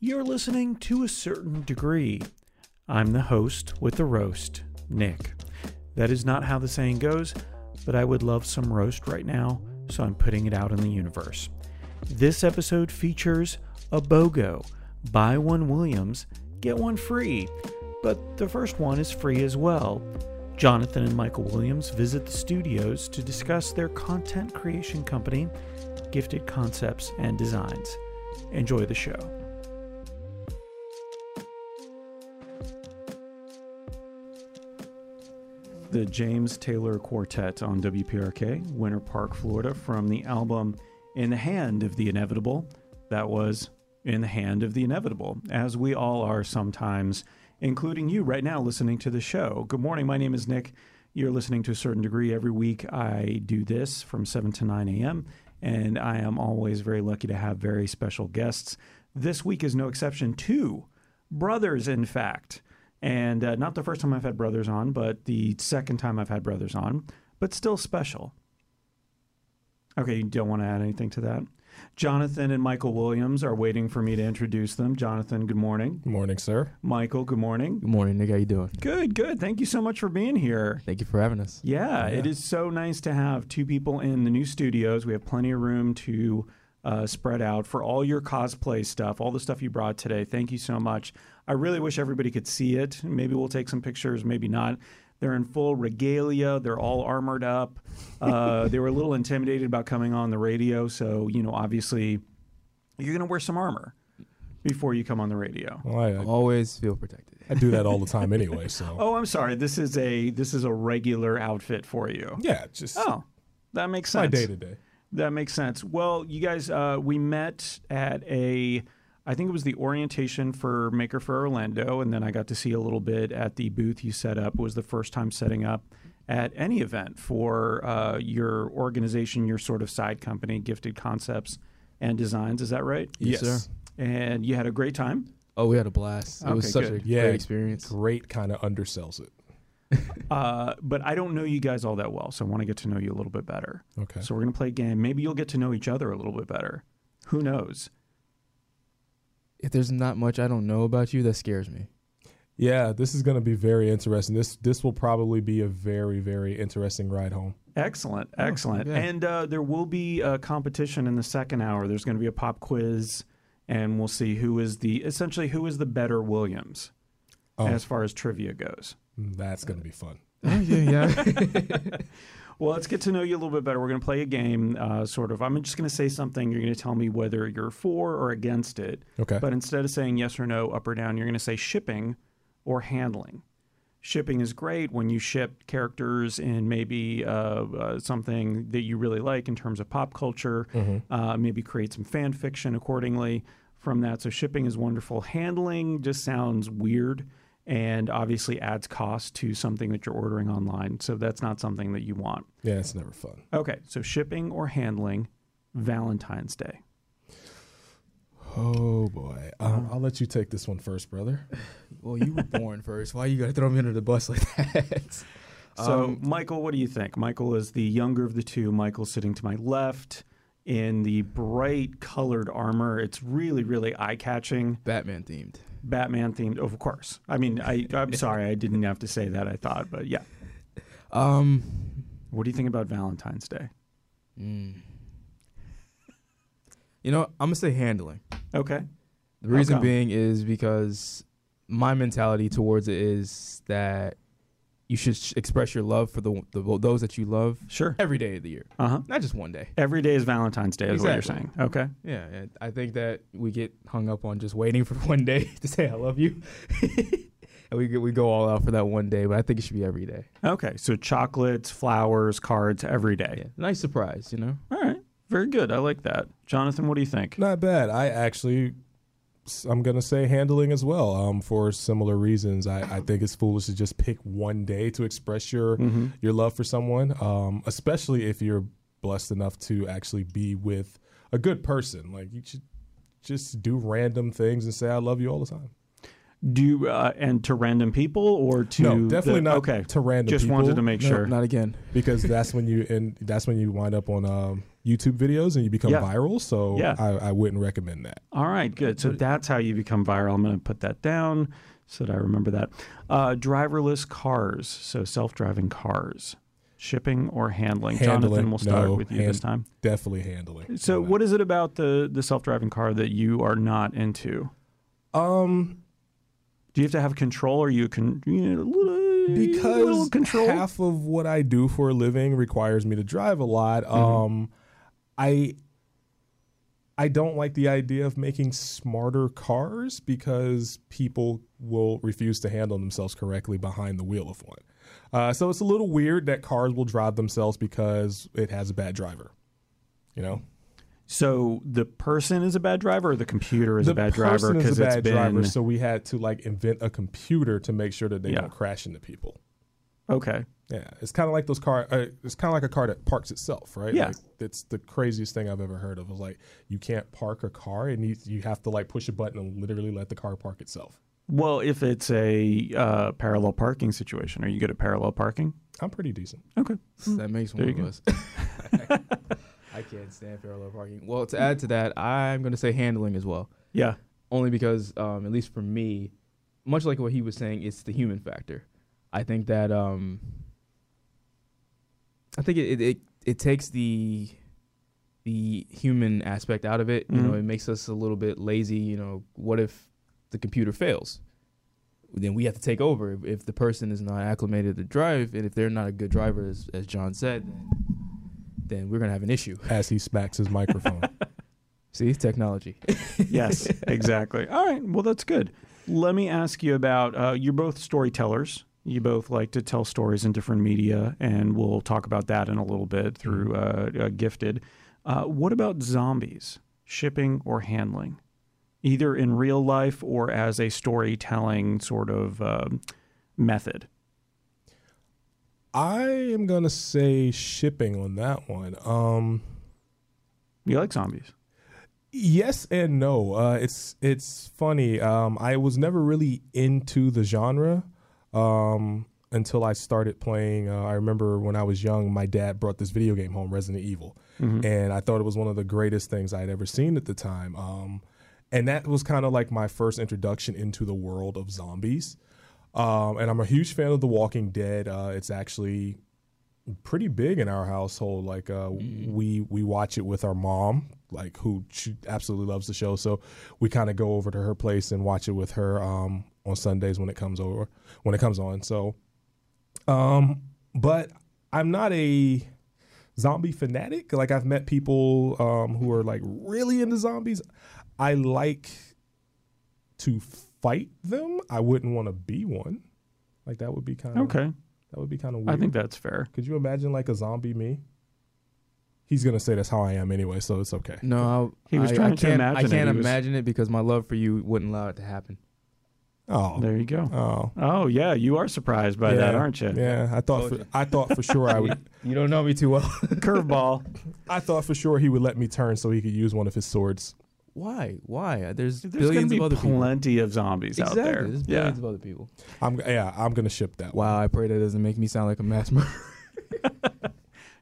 You're listening to a certain degree. I'm the host with the roast, Nick. That is not how the saying goes, but I would love some roast right now, so I'm putting it out in the universe. This episode features a BOGO. Buy one Williams, get one free. But the first one is free as well. Jonathan and Michael Williams visit the studios to discuss their content creation company, Gifted Concepts and Designs. Enjoy the show. the James Taylor Quartet on WPRK, Winter Park, Florida, from the album In the Hand of the Inevitable. That was In the Hand of the Inevitable, as we all are sometimes, including you right now listening to the show. Good morning. My name is Nick. You're listening to a certain degree. Every week I do this from 7 to 9 a.m., and I am always very lucky to have very special guests. This week is no exception. Two brothers, in fact and uh, not the first time I've had brothers on, but the second time I've had brothers on, but still special. Okay, you don't want to add anything to that? Jonathan and Michael Williams are waiting for me to introduce them. Jonathan, good morning. Good morning, sir. Michael, good morning. Good morning, Nick. How you doing? Good, good. Thank you so much for being here. Thank you for having us. Yeah, Yeah. it is so nice to have two people in the new studios. We have plenty of room to uh, spread out for all your cosplay stuff, all the stuff you brought today. Thank you so much. I really wish everybody could see it. Maybe we'll take some pictures, maybe not. They're in full regalia. They're all armored up. Uh, they were a little intimidated about coming on the radio, so you know, obviously, you're going to wear some armor before you come on the radio. Well, I, I, Always feel protected. I do that all the time anyway. So Oh, I'm sorry. This is a this is a regular outfit for you. yeah, just Oh, that makes sense. my sense. day to day. That makes sense. Well, you guys, uh, we met at a, I think it was the orientation for Maker Faire Orlando, and then I got to see a little bit at the booth you set up. It was the first time setting up at any event for uh, your organization, your sort of side company, Gifted Concepts and Designs. Is that right? Yes, yes, sir. And you had a great time. Oh, we had a blast. It was such good. a Yeah. great experience. great kind of undersells it. Uh, but I don't know you guys all that well, so I want to get to know you a little bit better. Okay. So we're going to play a game. Maybe you'll get to know each other a little bit better. Who knows? If there's not much I don't know about you, that scares me. Yeah, this is going to be very interesting. This this will probably be a very very interesting ride home. Excellent, excellent. yeah. And uh, there will be a competition in the second hour. There's going to be a pop quiz, and we'll see who is the essentially who is the better Williams Oh, as far as trivia goes. that's going to be fun. Oh, yeah, yeah. Well, let's get to know you a little bit better. We're going to play a game, uh, sort of. I'm just going to say something. You're going to tell me whether you're for or against it. Okay. But instead of saying yes or no, up or down, you're going to say shipping or handling. Shipping is great when you ship characters in maybe uh, uh, something that you really like in terms of pop culture, uh, maybe create some fan fiction accordingly from that. So shipping is wonderful. Handling just sounds weird and obviously adds cost to something that you're ordering online. So that's not something that you want. yeah, it's never fun. Okay, so shipping or handling Valentine's Day. Oh boy, um, I'll let you take this one first, brother. well, you were born first. Why you gotta throw me under the bus like that? So, Um, Michael, what do you think? Michael is the younger of the two. Michael's sitting to my left in the bright colored armor. It's really, really eye catching, Batman themed. Batman themed. Of course. I mean, I, I'm sorry, I didn't have to say that. I thought, but yeah. Um, What do you think about Valentine's Day? mm. you know, I'm gonna say handling. Okay. The reason being is because my mentality towards it is that you should sh- express your love for the, the those that you love Sure. every day of the year, Uh huh. not just one day. Every day is Valentine's Day, is what you're saying. Okay. Yeah, I think that we get hung up on just waiting for one day to say I love you, and we we go all out for that one day. But I think it should be every day. Okay. So chocolates, flowers, cards every day. Yeah, nice surprise, you know. All right. Very good. I like that. Jonathan, what do you think? Not bad. I actually, I'm gonna say handling as well. Um, for similar reasons, I, I think it's foolish to just pick one day to express your Mm-hmm. your love for someone. Um, especially if you're blessed enough to actually be with a good person. Like you should just do random things and say I love you all the time. Do you, uh, and to random people or to no, definitely the- not Okay, to random just people. wanted to make No, sure. not again. because that's when you and that's when you wind up on um, YouTube videos and you become Yeah. viral. So Yeah. I, I wouldn't recommend that. All right, good. So that's how you become viral. I'm going to put that down so that I remember that. Uh, driverless cars, so self-driving cars, shipping or handling. Jonathan, we'll start no, with you this time. Definitely handling. So, what is it about the the self-driving car that you are not into? Um, Do you have to have control, or you can you know, little, little because control? half of what I do for a living requires me to drive a lot. Mm-hmm. Um, I I don't like the idea of making smarter cars because people will refuse to handle themselves correctly behind the wheel of one. Uh, so it's a little weird that cars will drive themselves because it has a bad driver. You know, so the person is a bad driver, or the computer is the a bad driver person is because a it's bad been driver. So we had to like invent a computer to make sure that they Yeah. don't crash into people. Okay. Yeah, it's kind of like those car. Uh, it's kind of like a car that parks itself, right? Yeah. like, it's the craziest thing I've ever heard of. Is like you can't park a car, and you you have to like push a button and literally let the car park itself. Well, if it's a uh, parallel parking situation, are you good at parallel parking? I'm pretty decent. Okay. That makes There one you of us. I can't stand parallel parking. Well, to add to that, I'm going to say handling as well. Yeah. Only because, um, at least for me, much like what he was saying, it's the human factor. I think that um, I think it, it, it, it takes the the human aspect out of it. You know, Mhm. it makes us a little bit lazy. You know, what if the computer fails? Then we have to take over. If, if the person is not acclimated to drive, and if they're not a good driver, as, as John said, then we're gonna have an issue. As he smacks his microphone. See, technology. Yes, exactly. All right. Well, that's good. Let me ask you about uh, you're both storytellers. You both like to tell stories in different media, and we'll talk about that in a little bit through uh, uh, Gifted. Uh, what about zombies, shipping or handling, either in real life or as a storytelling sort of um, method? I am gonna say shipping on that one. Um, You like zombies? Yes and no. Uh, it's it's funny. Um, I was never really into the genre um, until I started playing. Uh, I remember when I was young, my dad brought this video game home, Resident Evil, and I thought it was one of the greatest things I had ever seen at the time. Um, and that was kind of like my first introduction into the world of zombies. Um, and I'm a huge fan of The Walking Dead. Uh, it's actually pretty big in our household. Like uh, we we watch it with our mom, like who she absolutely loves the show. So we kind of go over to her place and watch it with her um, on Sundays when it comes over when it comes on. So, um, but I'm not a zombie fanatic. Like I've met people um, who are like really into zombies. I like to fight them. I wouldn't want to be one. Like that would be kind of Okay, That would be kind of weird. I think that's fair. Could you imagine like a zombie me? He's gonna say that's how I am anyway, so it's okay. No, I'll, He was I, trying I to can't, imagine I can't He was- imagine it because my love for you wouldn't allow it to happen. Oh, There you go. oh, Oh yeah, you are surprised by that, aren't you? yeah. I thought for. I thought for sure I would. You don't know me too well. Curveball. I thought for sure he would let me turn so he could use one of his swords. Why? Why? There's, There's going billions to of be other people. plenty of zombies Exactly. out there. There's Yeah. billions of other people. I'm yeah. I'm gonna ship that. Wow, I pray that doesn't make me sound like a mass murderer.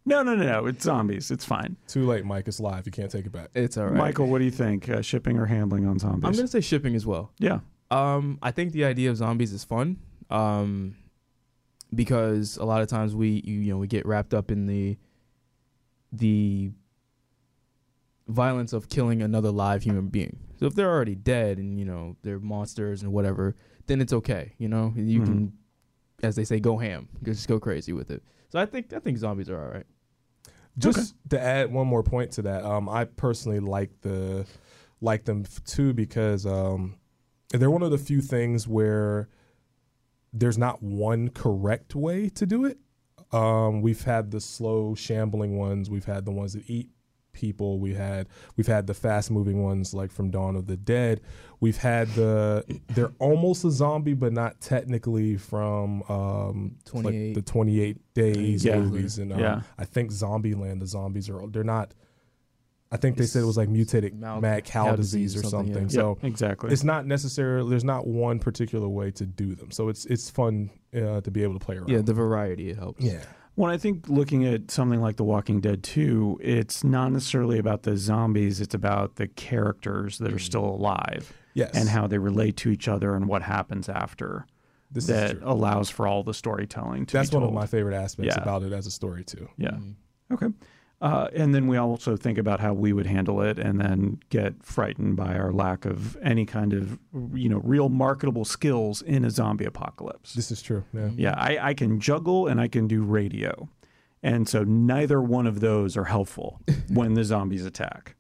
No, no, no, no. It's zombies. It's fine. Too late, Mike. It's live. You can't take it back. It's all right. Michael, what do you think? Uh, shipping or handling on zombies? I'm gonna say shipping as well. yeah. Um, I think the idea of zombies is fun. Um, because a lot of times we you, you know we get wrapped up in the the violence of killing another live human being. So if they're already dead and you know they're monsters and whatever, then it's okay. You know you Mhm. can, as they say, go ham. Just go crazy with it. So I think I think zombies are all right. Just to add one more point to that, um, I personally like the like them too because um, they're one of the few things where there's not one correct way to do it. Um, we've had the slow shambling ones. We've had the ones that eat people. We had we've had the fast moving ones like from Dawn of the Dead. We've had the they're almost a zombie but not technically from um, like the 28 days Yeah. movies and um, Yeah. I think Zombieland the zombies are they're not I think they said it was like mutated Mad- mad cow, cow disease, disease or or something, something. yeah. So exactly. it's not necessarily there's not one particular way to do them. So it's it's fun uh, to be able to play around. Yeah, the variety it helps. yeah. Well, I think looking at something like The Walking Dead 2, it's not necessarily about the zombies, it's about the characters that are Mm. still alive Yes. and how they relate to each other and what happens after. this that allows for all the storytelling to That's be one of my favorite aspects Yeah. about it as a story too. Yeah. Mhm. Okay. Uh, and then we also think about how we would handle it and then get frightened by our lack of any kind of, you know, real marketable skills in a zombie apocalypse. This is true. Yeah. Yeah, I, I can juggle and I can do radio. And so neither one of those are helpful when the zombies attack.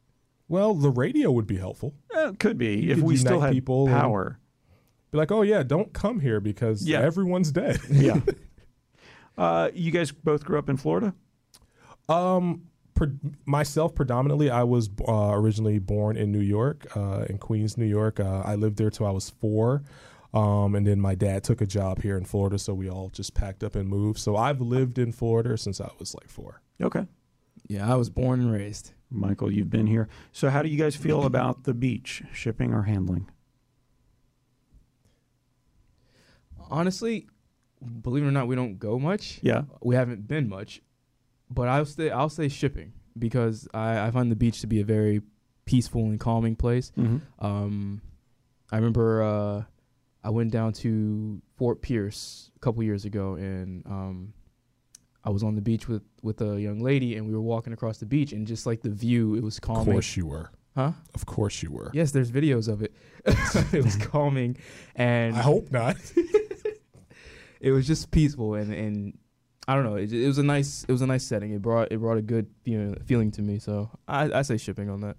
Well, the radio would be helpful. It could be You if could we still had people power. Be like, oh yeah, don't come here because Yeah. everyone's dead. Yeah. uh, you guys both grew up in Florida? Um, pre- myself predominantly, I was uh, originally born in New York, uh, in Queens, New York. Uh, I lived there till I was four. Um, and then my dad took a job here in Florida, so we all just packed up and moved. So I've lived in Florida since I was like four. Okay. Yeah, I was born and raised. Michael, you've been here. So how do you guys feel about the beach, shipping or handling? Honestly, believe it or not, we don't go much. Yeah. We haven't been much, but I'll say I'll say shipping because I, I find the beach to be a very peaceful and calming place. Mm-hmm. Um, I remember uh, I went down to Fort Pierce a couple years ago, and um, I was on the beach with with a young lady, and we were walking across the beach, and just like the view, it was calming. Of course you were. Huh? Of course you were. Yes, there's videos of it. it was calming, and I hope not. it was just peaceful, and and I don't know. It, it was a nice it was a nice setting. It brought it brought a good feel, feeling to me. So I, I say shipping on that.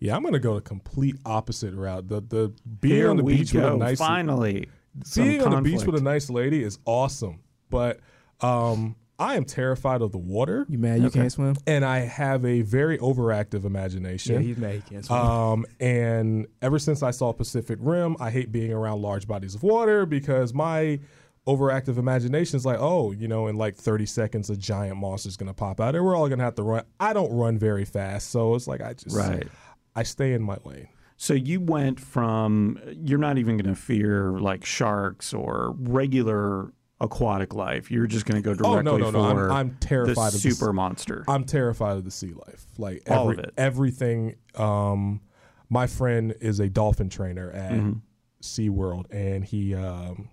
yeah, I'm gonna go the complete opposite route. The the being Here on the beach go. with a nice Finally. some being on the beach with a nice lady is awesome, but um, I am terrified of the water, You mad you Okay. can't swim? and I have a very overactive imagination. Yeah, he's mad he can't swim. um, and ever since I saw Pacific Rim, I hate being around large bodies of water because my overactive imagination is like, oh, you know, in like 30 seconds, a giant monster's gonna pop out, and we're all gonna have to run. I don't run very fast, so it's like I just Right. I stay in my lane. So you went from you're not even going to fear like sharks or regular aquatic life. You're just going to go directly Oh no, no, no! for I'm, I'm the terrified of the super monster. I'm terrified of the sea life. Like every, All of it. everything. Um, my friend is a dolphin trainer at Mhm. SeaWorld and he um,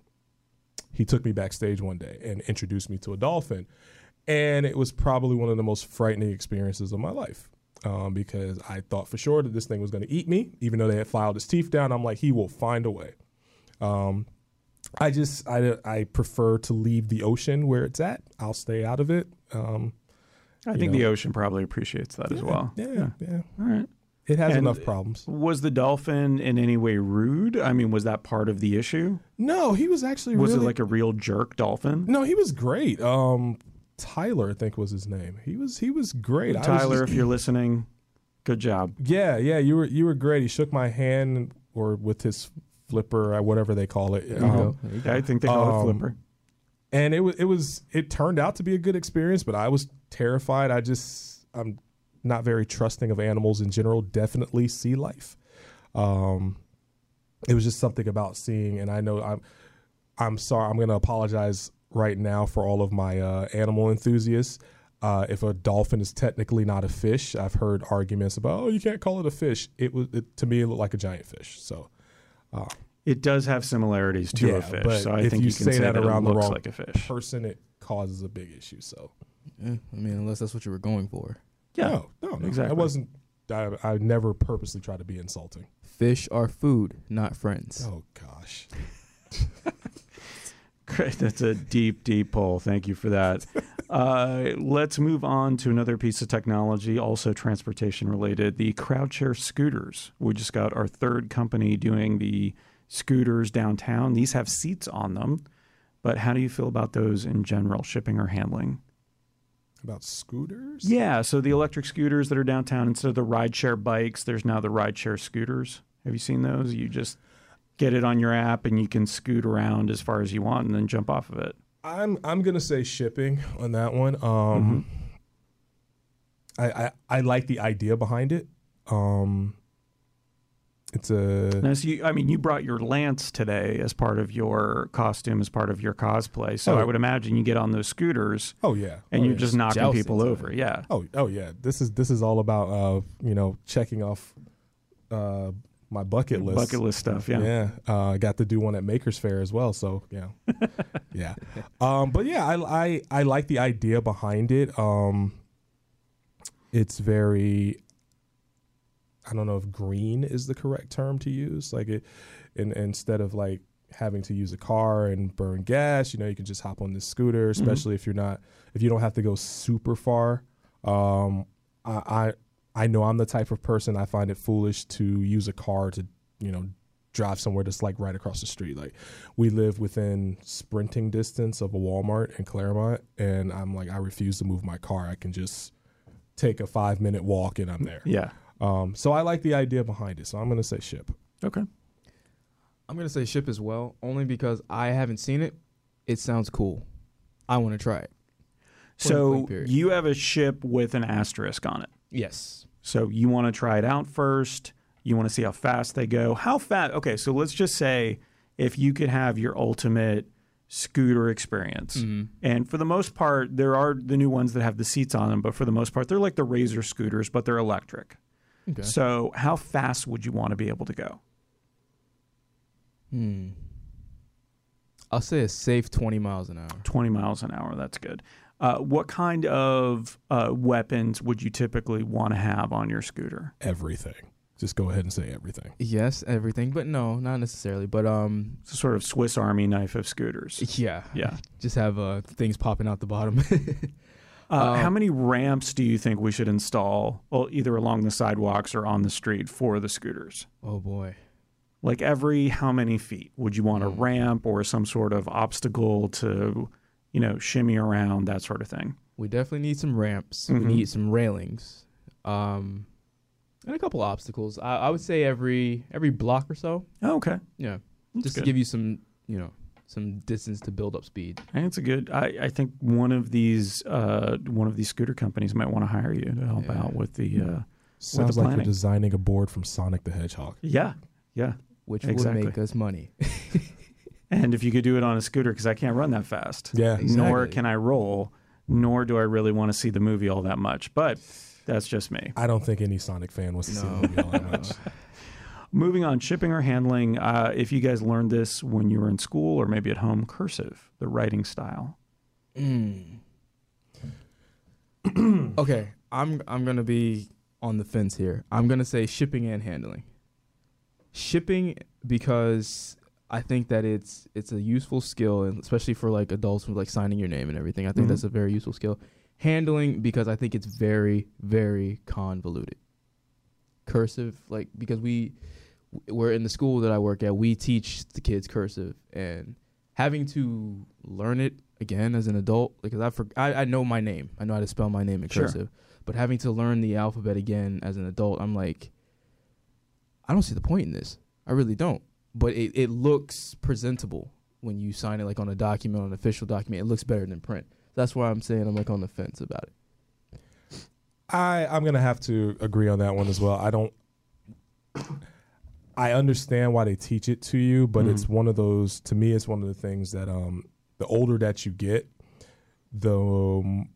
he took me backstage one day and introduced me to a dolphin. And it was probably one of the most frightening experiences of my life. Um, because I thought for sure that this thing was going to eat me, even though they had filed its teeth down. I'm like, he will find a way. Um, I just I, I prefer to leave the ocean where it's at. I'll stay out of it. Um, I think know. the ocean probably appreciates that as well. Yeah, yeah. All right. It has And- enough problems. Was the dolphin in any way rude? I mean, was that part of the issue? No, he was actually Was really it like a real jerk dolphin? No, he was great. Um Tyler, I think was his name. He was he was great. I was Tyler, just- if you're listening, good job. yeah, yeah, you were you were great. He shook my hand or with his flipper, or whatever they call it. Um, go. There you go. I think they call it Um, flipper. and it was it was it turned out to be a good experience, but I was terrified. I just I'm not very trusting of animals in general. Definitely sea life. Um, it was just something about seeing, and I know I'm I'm sorry. I'm going to apologize right now for all of my uh, animal enthusiasts. Uh, if a dolphin is technically not a fish, I've heard arguments about oh you can't call it a fish. It was it, to me it looked like a giant fish. So It does have similarities to Yeah, a fish, but so I if think you you, can say say that that, around it the looks wrong like a fish. person, it causes a big issue. So Yeah, I mean, unless that's what you were going for. Yeah, no, no, no. exactly. I wasn't. I, I never purposely try to be insulting. Fish are food, not friends. Oh gosh. Great. That's a deep, deep pull. Thank you for that. uh, let's move on to another piece of technology, also transportation related the CrowdShare scooters. We just got our third company doing the scooters downtown. These have seats on them, but how do you feel about those in general, shipping or handling? About scooters? Yeah, so the electric scooters that are downtown, instead of the rideshare bikes, there's now the rideshare scooters. Have you seen those? You just get it on your app and you can scoot around as far as you want and then jump off of it. I'm I'm gonna say shipping on that one. Um, Mm-hmm. I, I I like the idea behind it. Um, it's a Now, so you, I mean, you brought your lance today as part of your costume, as part of your cosplay. So Oh. I would imagine you get on those scooters oh yeah and oh, you're yeah. just knocking jousting people time. over. Yeah. oh oh yeah. This is this is all about uh you know checking off uh my bucket list. Bucket list stuff. Yeah. Yeah, uh, I got to do one at Makers Faire as well. So yeah, yeah. Um, but yeah, I, I I like the idea behind it. Um, it's very. I don't know if green is the correct term to use. Like it, in, instead of like having to use a car and burn gas, you know, you can just hop on this scooter. Especially if you're not, if you don't have to go super far. Um, I, I I know I'm the type of person I find it foolish to use a car to, you know, drive somewhere that's like right across the street. Like we live within sprinting distance of a Walmart in Clermont and I'm like I refuse to move my car. I can just take a 5 minute walk and I'm there. Yeah. Um so I like the idea behind it. So I'm going to say ship. Okay. I'm gonna say ship as well, only because I haven't seen it. It sounds cool. I want to try it. So you have a ship with an asterisk on it. Yes. So you want to try it out first. You want to see how fast they go. How fast? Okay, so let's just say if you could have your ultimate scooter experience. Mhm. And for the most part, there are the new ones that have the seats on them, but for the most part, they're like the Razor scooters, but they're electric. Okay. So how fast would you want to be able to go? Hmm. I'll say a safe 20 miles an hour. 20 miles an hour. That's good. Uh, what kind of uh, weapons would you typically want to have on your scooter? Everything. Just go ahead and say everything. Yes, everything, but no, not necessarily. But um, It's a sort of Swiss Army knife of scooters. yeah, Yeah. just have uh things popping out the bottom. Uh, Um, how many ramps do you think we should install, well, either along the sidewalks or on the street for the scooters? oh boy. Like every how many feet would you want a Mm. ramp or some sort of obstacle to, you know, shimmy around that sort of thing? We definitely need some ramps. Mhm. We need some railings, um, and a couple obstacles. I, I would say every every block or so. Oh, okay, Yeah, That's just good. to give you some, you know, some distance to build up speed. I think it's a good. I, I think one of these uh, one of these scooter companies might want to hire you to help Yeah. out with the. Uh, Sounds the like planning. you're designing a board from Sonic the Hedgehog. yeah, yeah. which Exactly. would make us money. And if you could do it on a scooter, because I can't run that fast. Yeah. Nor can I roll. Nor do I really want to see the movie all that much. But that's just me. I don't think any Sonic fan wants to see the movie all that much. Moving on, shipping or handling. Uh, if you guys learned this when you were in school or maybe at home, cursive, the writing style. Mm. okay, I'm I'm gonna be on the fence here. I'm gonna say shipping and handling. Shipping because I think that it's it's a useful skill, and especially for like adults with like signing your name and everything. I think Mhm. that's a very useful skill. Handling because I think it's very very convoluted. Cursive, like because we we're in the school that I work at, we teach the kids cursive, and having to learn it again as an adult because I, for, I I know my name, I know how to spell my name in Sure. cursive, but having to learn the alphabet again as an adult, I'm like, I don't see the point in this. I really don't. But it, it looks presentable when you sign it like on a document, on an official document. It looks better than print. That's why I'm saying I'm like on the fence about it. I I'm gonna have to agree on that one as well. I don't. I understand why they teach it to you, but it's Mhm. one of those. To me, it's one of the things that um, the older that you get, the um,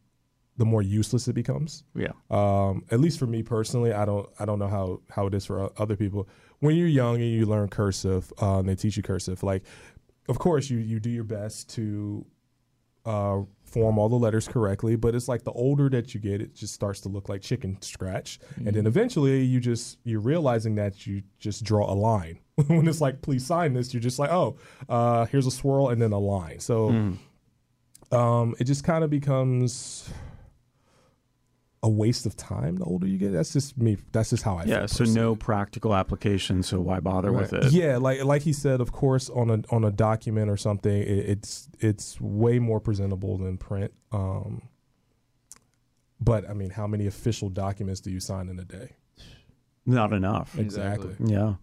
the more useless it becomes. Yeah. Um, at least for me personally, I don't I don't know how how it is for other people. When you're young and you learn cursive, uh, and they teach you cursive, like of course you you do your best to uh, form all the letters correctly, but it's like the older that you get, it just starts to look like chicken scratch, and then eventually you just you're realizing that you just draw a line. when it's like please sign this, you're just like oh uh, here's a swirl and then a line. So Mm. um, it just kind of becomes a waste of time the older you get. That's just me. That's just how I yeah. feel. So no practical application. So why bother with it? Yeah, like like he said, of course, on a on a document or something, it, it's it's way more presentable than print. Um, but I mean, how many official documents do you sign in a day? Not enough. Exactly. Yeah.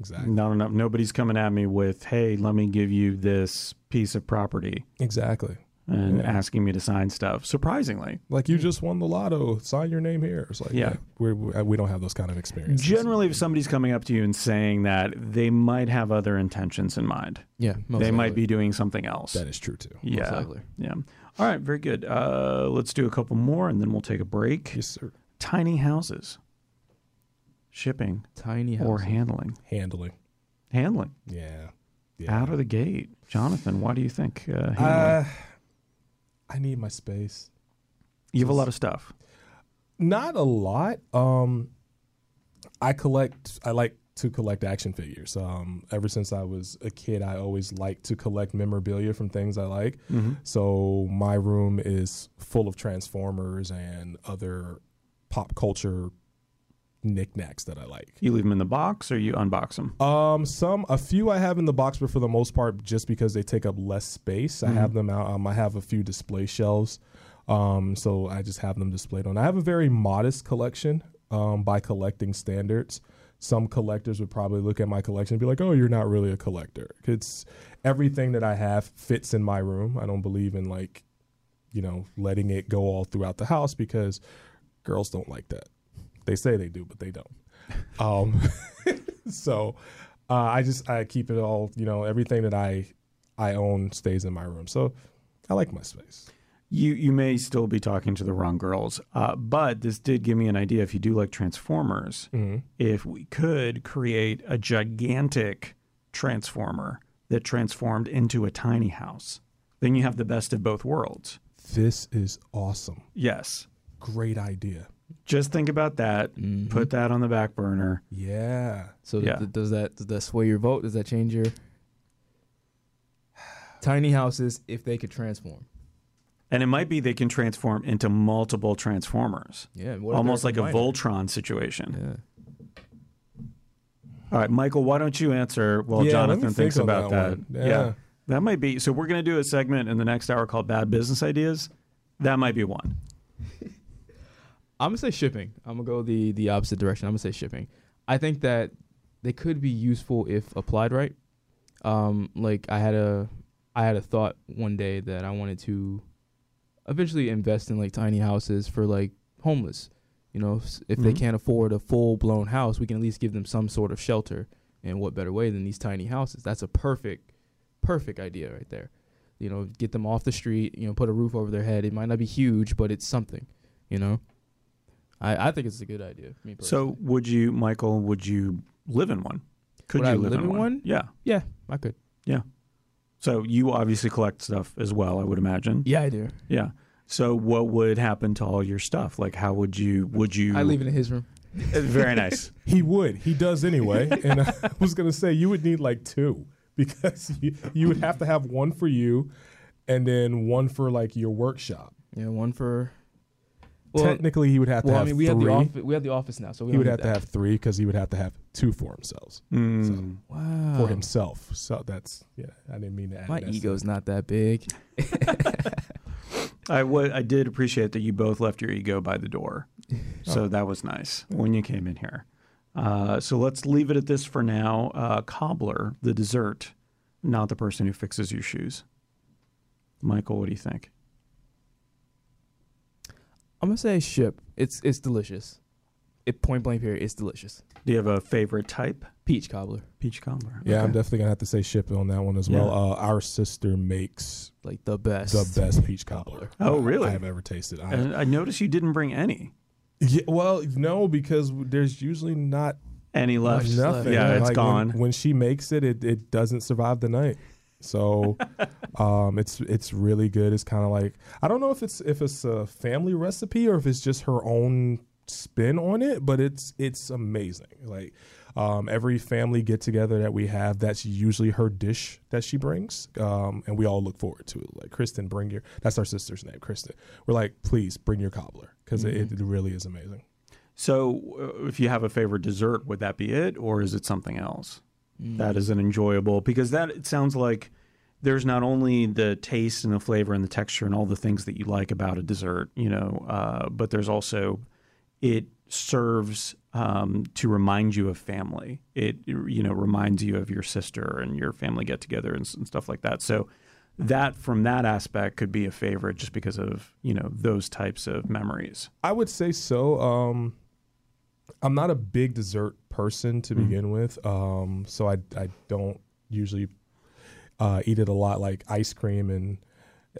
Exactly. Not enough. Nobody's coming at me with, "Hey, let me give you this piece of property." Exactly. And Yeah. asking me to sign stuff. Surprisingly, Like you just won the lotto, sign your name here. It's like Yeah. yeah, we're, we we don't have those kind of experiences. generally, if somebody's coming up to you and saying that, they might have other intentions in mind. Yeah, they might be doing something else. that is true too. Yeah, likely. yeah. All right, very good. Uh, let's do a couple more, and then we'll take a break. Yes, sir. Tiny houses, shipping Tiny house. or handling, Handling. handling Yeah. Yeah. out of the gate. Jonathan, why do you think uh, handling? Uh, I need my space. you have a lot of stuff. Not a lot. Um, I collect. I like to collect action figures. Um, ever since I was a kid, I always liked to collect memorabilia from things I like. Mm-hmm. So my room is full of Transformers and other pop culture knickknacks that I like. You leave them in the box, or you unbox them. Um, some a few I have in the box, but for the most part, just because they take up less space, I have Mhm. them out. Um, I have a few display shelves, um, so I just have them displayed on. I have a very modest collection, um, by collecting standards. Some collectors would probably look at my collection and be like, "Oh, you're not really a collector." It's everything that I have fits in my room. I don't believe in like, you know, letting it go all throughout the house because girls don't like that. They say they do, but they don't. Um, so uh, I just I keep it all. You know, everything that I I own stays in my room. So I like my space. You you may still be talking to the wrong girls, uh, but this did give me an idea. If you do like Transformers, Mm-hmm. if we could create a gigantic transformer that transformed into a tiny house, then you have the best of both worlds. This is awesome. Yes. Great idea. Just think about that. Mhm. Put that on the back burner. Yeah. So Yeah. th- does that does that sway your vote? Does that change your tiny houses if they could transform? And it might be they can transform into multiple transformers, Yeah, almost like a? Voltron situation. Yeah. All right, Michael, why don't you answer while Yeah, Jonathan thinks on about that? one. Yeah. That might be. So we're going to do a segment in the next hour called Bad Business Ideas. That might be one. I'm gonna say shipping. I'm gonna go the the opposite direction. I'm gonna say shipping. I think that they could be useful if applied right. Um, like I had a I had a thought one day that I wanted to eventually invest in like tiny houses for like homeless. You know, if they Mhm. can't afford a full blown house, we can at least give them some sort of shelter. And what better way than these tiny houses? That's a perfect, perfect idea right there. You know, get them off the street. You know, put a roof over their head. It might not be huge, but it's something. You know, I I think it's a good idea. Me personally. So would you, Michael? Would you live in one? Could Would you I live, live in in one? Yeah. yeah, I could. Yeah. So you obviously collect stuff as well. I would imagine. Yeah, I do. Yeah. So what would happen to all your stuff? Like, how would you? Would you? I leave it in his room. Uh, Very nice. He would. He does anyway. and I was gonna say you would need like two because you, you would have to have one for you, and then one for like your workshop. Yeah, one for. Well, Technically, he would have to well, I mean, we three. have the office. We have the office now, so we he would don't have to need have three because he would have to have two for himself. Mm. that. Wow. For himself. So that's yeah. I didn't mean to add My that. ego's not that big. I would. I did appreciate that you both left your ego by the door. So that was nice when you came in here. Uh, so let's leave it at this for now. Uh, cobbler, the dessert, not the person who fixes your shoes. Michael, what do you think? I'm gonna say ship. It's it's delicious. It point blank period. It's delicious. Do you have a favorite type? Peach cobbler, Peach cobbler. Yeah, I'm definitely gonna have to say ship on that one as Yeah. well. Uh, our sister makes like the best. the best peach cobbler. Oh, really? I have ever tasted. I, And I noticed you didn't bring any. yeah, well, no, because there's usually not Any left? Nothing. Yeah, it's Like, gone. When, when she makes it, it, it doesn't survive the night. So, um, it's it's really good. It's kind of like I don't know if it's if it's a family recipe or if it's just her own spin on it, but it's it's amazing. Like um, every family get together that we have, that's usually her dish that she brings, um, and we all look forward to it. Like Kristen, bring your that's our sister's name, Kristen. We're like, please bring your cobbler because it, it really is amazing. So, uh, if you have a favorite dessert, would that be it, or is it something else? That is an enjoyable because that it sounds like there's not only the taste and the flavor and the texture and all the things that you like about a dessert, you know, uh, but there's also it serves um, to remind you of family. It you know reminds you of your sister and your family get together and, and stuff like that. So that from that aspect could be a favorite just because of you know those types of memories. I would say so. Um, I'm not a big dessert person to Mhm. begin with, um, so I I don't usually uh, eat it a lot, like ice cream, and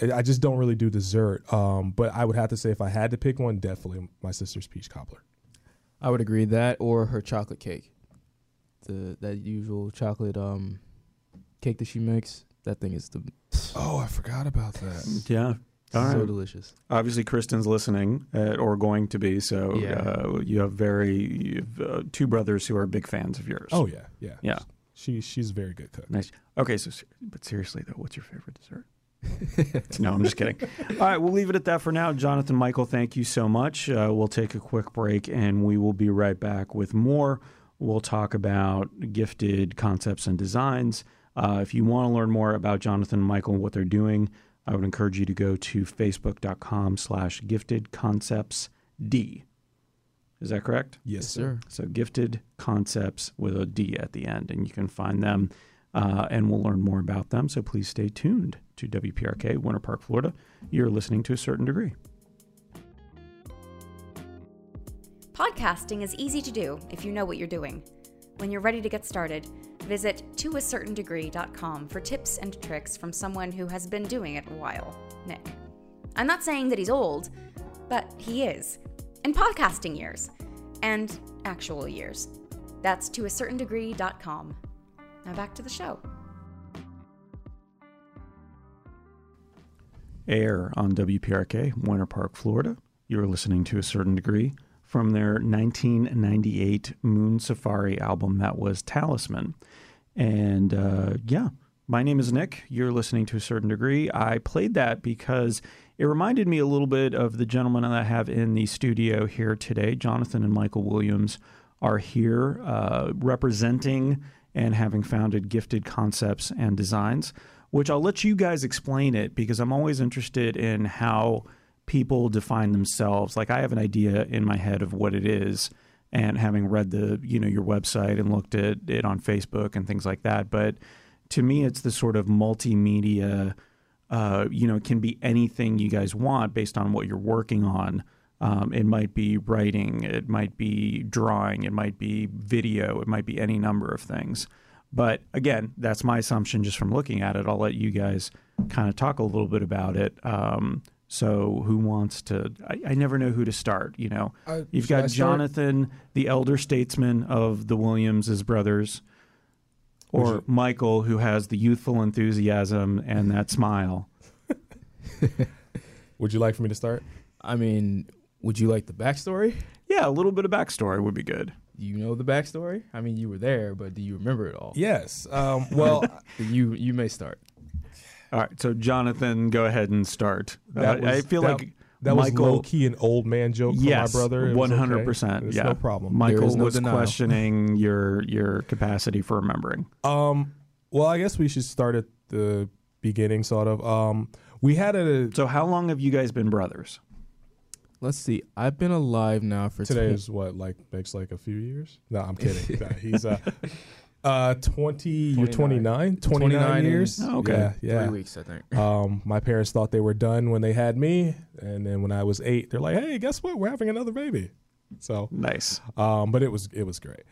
I- I just don't really do dessert. Um, but I would have to say, if I had to pick one, definitely my sister's peach cobbler. I would agree that or her chocolate cake, the that usual chocolate um cake that she makes. That thing is the Oh, I forgot about that. Yeah. All so right. delicious. Obviously, Kristen's listening uh, or going to be. So Yeah. uh, you have very you have, uh, two brothers who are big fans of yours. Oh yeah, yeah, Yeah. She she's a very good cook. Nice. Okay, so but seriously though, what's your favorite dessert? no, I'm just kidding. All right, we'll leave it at that for now. Jonathan, Michael, thank you so much. Uh, we'll take a quick break and we will be right back with more. We'll talk about gifted concepts and designs. Uh, if you want to learn more about Jonathan and Michael and what they're doing, I would encourage you to go to facebook.com slash gifted concepts D. Is that correct? Yes, sir. So gifted concepts with a D at the end, and you can find them, uh, and we'll learn more about them. So please stay tuned to WPRK, Winter Park, Florida. You're listening to a certain degree. Podcasting is easy to do if you know what you're doing. When you're ready to get started, visit toacertaindegree.com for tips and tricks from someone who has been doing it a while, Nick. I'm not saying that he's old, but he is. In podcasting years and actual years. That's toacertaindegree.com. Now back to the show. Air on WPRK, Winter Park, Florida. You're listening to a certain degree from their 1998 Moon Safari album that was Talisman. And uh, yeah, my name is Nick. You're listening to a certain degree. I played that because it reminded me a little bit of the gentlemen that I have in the studio here today. Jonathan and Michael Williams are here uh, representing and having founded Gifted Concepts and Designs, which I'll let you guys explain it because I'm always interested in how people define themselves. Like I have an idea in my head of what it is and having read the, you know, your website and looked at it on Facebook and things like that, but to me it's the sort of multimedia uh, you know, it can be anything you guys want based on what you're working on. Um, it might be writing, it might be drawing, it might be video, it might be any number of things. But again, that's my assumption just from looking at it. I'll let you guys kind of talk a little bit about it. Um, so, who wants to? I, I never know who to start. You know, Uh, you've got? Jonathan, the elder statesman of the Williamses brothers, or you- Michael, who has the youthful enthusiasm and that smile. Would you like for me to start? I mean, would you like the backstory? Yeah, a little bit of backstory would be good. You know the backstory? I mean, you were there, but do you remember it all? Yes. Um, well, You you may start. All right, so Jonathan, go ahead and start. That Uh, I feel that- like that was low key an old man joke yes, for my brother. It was one okay. hundred percent. Yeah, no problem. Michael no was denial. questioning your your capacity for remembering. Um, well, I guess we should start at the beginning, sort of. Um, we had a So, how long have you guys been brothers? Let's see. I've been alive now for today tw- is what like makes like a few years. No, I'm kidding. Nah, he's uh, uh, twenty. You're 29? 29, 29 years. Oh, okay. Yeah, three yeah. weeks, I think. Um, my parents thought they were done when they had me, and then when I was eight, they're like, "Hey, guess what? We're having another baby." So, Nice. um, but it was it was great.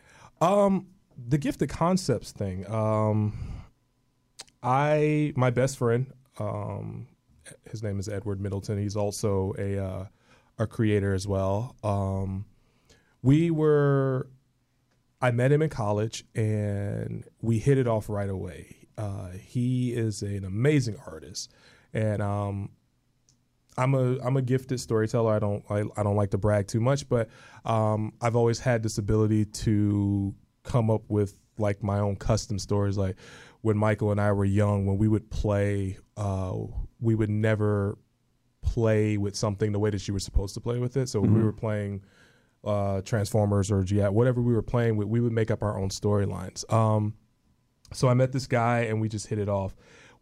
Um, the gifted concepts thing. Um, I my best friend, um, his name is Edward Middleton. He's also a uh, a creator as well. Um, we were, I met him in college, and we hit it off right away. Uh, he is an amazing artist, and um, I'm a I'm a gifted storyteller. I don't I, I don't like to brag too much, but um, I've always had this ability to come up with like my own custom stories. Like when Michael and I were young, when we would play, uh, we would never play with something the way that you were supposed to play with it. So when we were playing uh, Transformers or GI, whatever we were playing with, we would make up our own storylines. Um, so I met this guy and we just hit it off.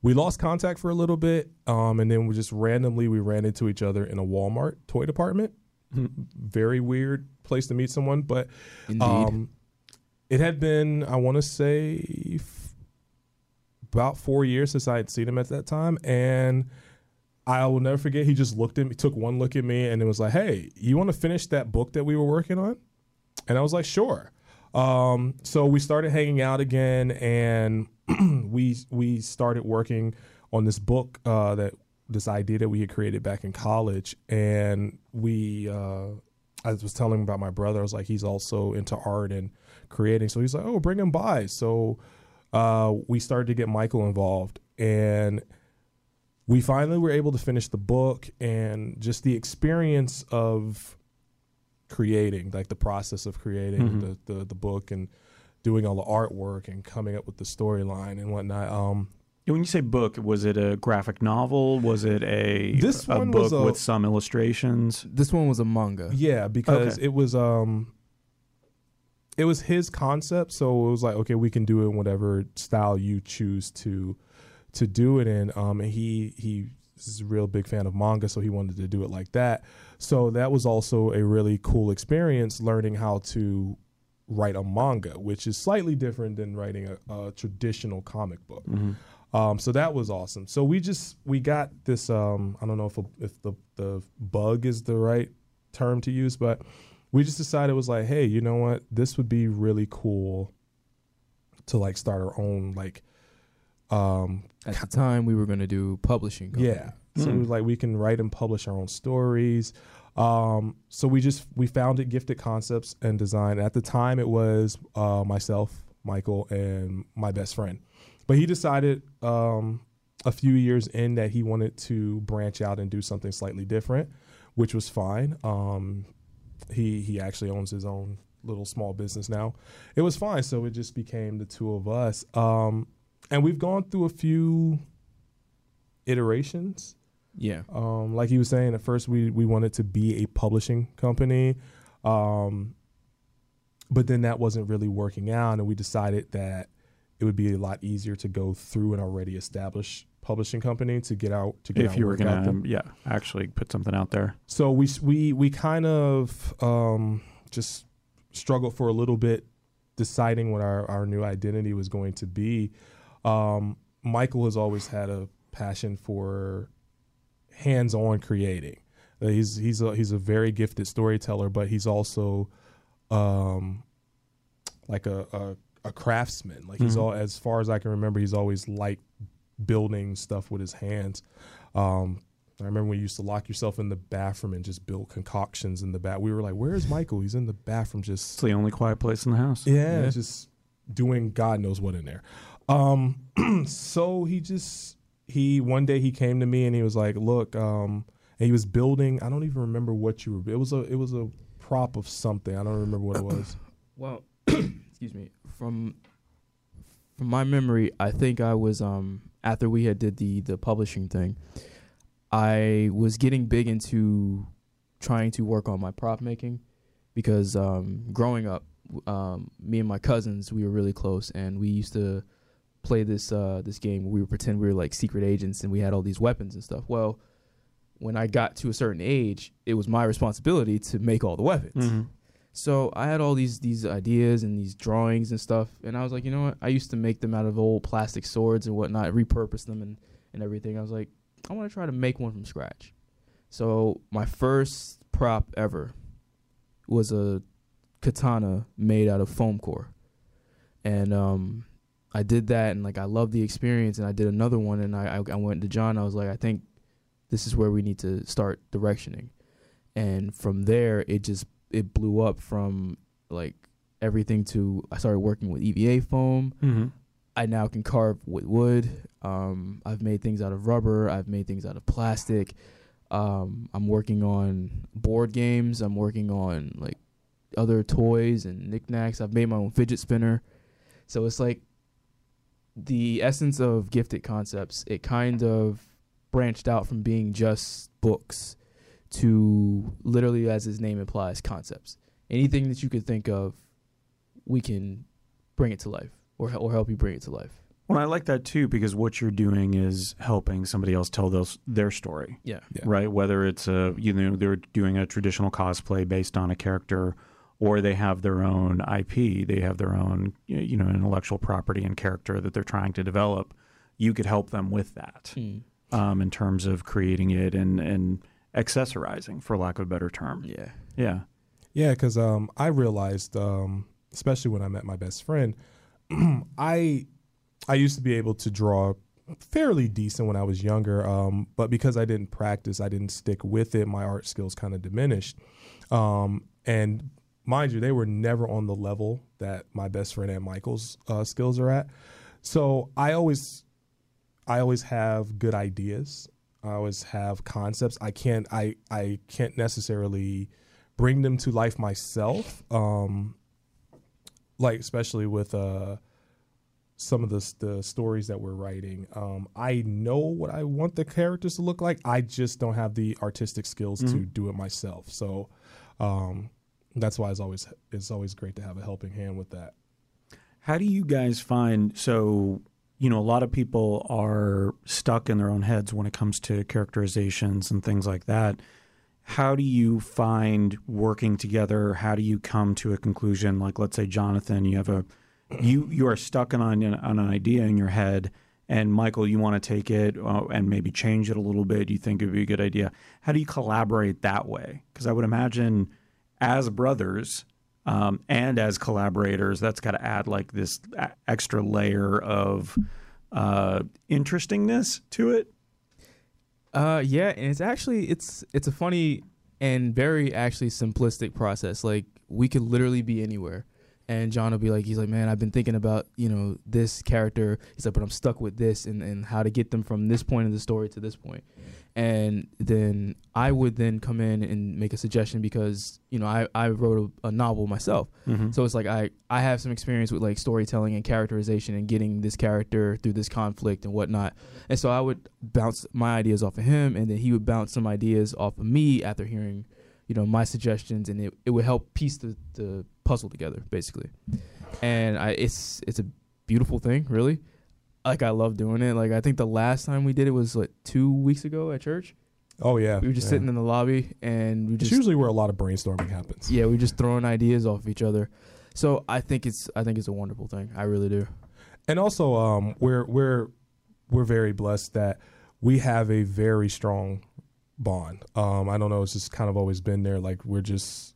We lost contact for a little bit, um, and then we just randomly we ran into each other in a Walmart toy department. Very weird place to meet someone, but um, it had been I want to say f- about four years since I had seen him at that time, and I will never forget. He just looked at me, took one look at me, and it was like, "Hey, you want to finish that book that we were working on?" And I was like, "Sure." Um, so we started hanging out again, and we we started working on this book uh, that this idea that we had created back in college, and we. Uh, I was telling him about my brother. I was like, he's also into art and creating. So he's like, oh, bring him by. So uh, we started to get Michael involved, and we finally were able to finish the book and just the experience of creating, like the process of creating Mhm. the, the the book and doing all the artwork and coming up with the storyline and whatnot. Um, When you say book, was it a graphic novel? Was it a This a one book was a- with some illustrations? This one was a manga. Yeah, because Okay. it was um it was his concept, so it was like, okay, we can do it in whatever style you choose to to do it in. Um and he he is a real big fan of manga, so he wanted to do it like that. So that was also a really cool experience learning how to write a manga, which is slightly different than writing a, a traditional comic book. Mhm. Um, so that was awesome. So we just we got this. Um, I don't know if if the the bug is the right term to use, but we just decided it was like, hey, you know what? This would be really cool to like start our own like, um, At the time, we were going to do publishing. company. yeah. So Mm. it was like we can write and publish our own stories. Um, so we just we founded Gifted Concepts and Design. At the time, it was uh, myself, Michael, and my best friend. But he decided um, a few years in that he wanted to branch out and do something slightly different, which was fine. Um, he he actually owns his own little small business now. It was fine. So it just became the two of us. Um, and we've gone through a few iterations. Yeah. Um, like he was saying, at first we we wanted to be a publishing company, um, but then that wasn't really working out, and we decided that it would be a lot easier to go through an already established publishing company to get out to get If you were gonna, yeah, actually put something out there. So we we we kind of um, just struggled for a little bit deciding what our, our new identity was going to be. Um, Michael has always had a passion for hands-on creating. Uh, he's he's a he's a very gifted storyteller, but he's also um, like a, a a craftsman. Like he's Mhm. all as far as I can remember, he's always liked building stuff with his hands. Um, I remember when you used to lock yourself in the bathroom and just build concoctions in the bath. We were like, "Where is Michael? He's in the bathroom, It's just the only quiet place in the house. yeah, Yeah. just doing God knows what in there." Um, so he just he one day he came to me and he was like, "Look," um, he was building. I don't even remember what you were. It was a it was a prop of something. I don't remember what it was. Well, excuse me. From from my memory, I think I was um after we had did the the publishing thing, I was getting big into trying to work on my prop making because um growing up, um me and my cousins we were really close and we used to play this uh this game where we would pretend we were like secret agents and we had all these weapons and stuff. Well, when I got to a certain age, it was my responsibility to make all the weapons. Mhm. So I had all these these ideas and these drawings and stuff, and I was like, you know what? I used to make them out of old plastic swords and whatnot, repurpose them and and everything. I was like, I want to try to make one from scratch. So my first prop ever was a katana made out of foam core, and um, I did that and like I loved the experience, and I did another one, and I I, I went to John. I was like, I think this is where we need to start directioning, and from there it just it blew up from like everything to I started working with EVA foam. Mhm. I now can carve with wood. Um, I've made things out of rubber. I've made things out of plastic. Um, I'm working on board games. I'm working on like other toys and knickknacks. I've made my own fidget spinner. So it's like the essence of gifted concepts. It kind of branched out from being just books to literally, as its name implies, concepts. Anything that you could think of, we can bring it to life or or help you bring it to life. Well, I like that too because what you're doing is helping somebody else tell those, their story, Yeah. Yeah. right? Whether it's a you know they're doing a traditional cosplay based on a character, or they have their own IP, they have their own you know intellectual property and character that they're trying to develop. you could help them with that um, in terms of creating it and and accessorizing, for lack of a better term. Yeah. Yeah. Yeah, because um, I realized, um, especially when I met my best friend, I I used to be able to draw fairly decent when I was younger, um, but because I didn't practice, I didn't stick with it. My art skills kind of diminished, um, and mind you, they were never on the level that my best friend and Michael's uh, skills are at. So I always, I always have good ideas. I always have concepts. I can't, I, I can't necessarily bring them to life myself. Um, like especially with uh, some of the the stories that we're writing. Um, I know what I want the characters to look like. I just don't have the artistic skills to Mhm. do it myself. So um, that's why it's always it's always great to have a helping hand with that. How do you guys find so you know a lot of people are stuck in their own heads when it comes to characterizations and things like that. How do you find working together? How do you come to a conclusion? Like, let's say Jonathan, you have a you you are stuck on on an idea in your head, and Michael, you want to take it uh, and maybe change it a little bit. You think it would be a good idea. How do you collaborate that way? Because I would imagine, as brothers, um, and as collaborators, that's got to add like this extra layer of uh, interestingness to it. Uh, yeah, and it's actually it's it's a funny and very actually simplistic process. Like we could literally be anywhere, and John will be like, he's like, man, I've been thinking about you know this character. He's like, but I'm stuck with this and and how to get them from this point of the story to this point. And then I would then come in and make a suggestion because you know I I wrote a, a novel myself. Mm-hmm. So it's like I I have some experience with like storytelling and characterization and getting this character through this conflict and whatnot. And so I would bounce my ideas off of him, and then he would bounce some ideas off of me after hearing, you know, my suggestions, and it, it would help piece the, the puzzle together basically. And I it's it's a beautiful thing, really. Like I love doing it. Like I think the last time we did it was like two weeks ago at church. Oh yeah, We were just yeah. sitting in the lobby and we It's just usually where a lot of brainstorming happens. yeah, we're just throwing ideas off each other. So I think it's I think it's a wonderful thing. I really do. and also um, we're we're we're very blessed that we have a very strong bond. Um, I don't know, it's just kind of always been there. Like we're just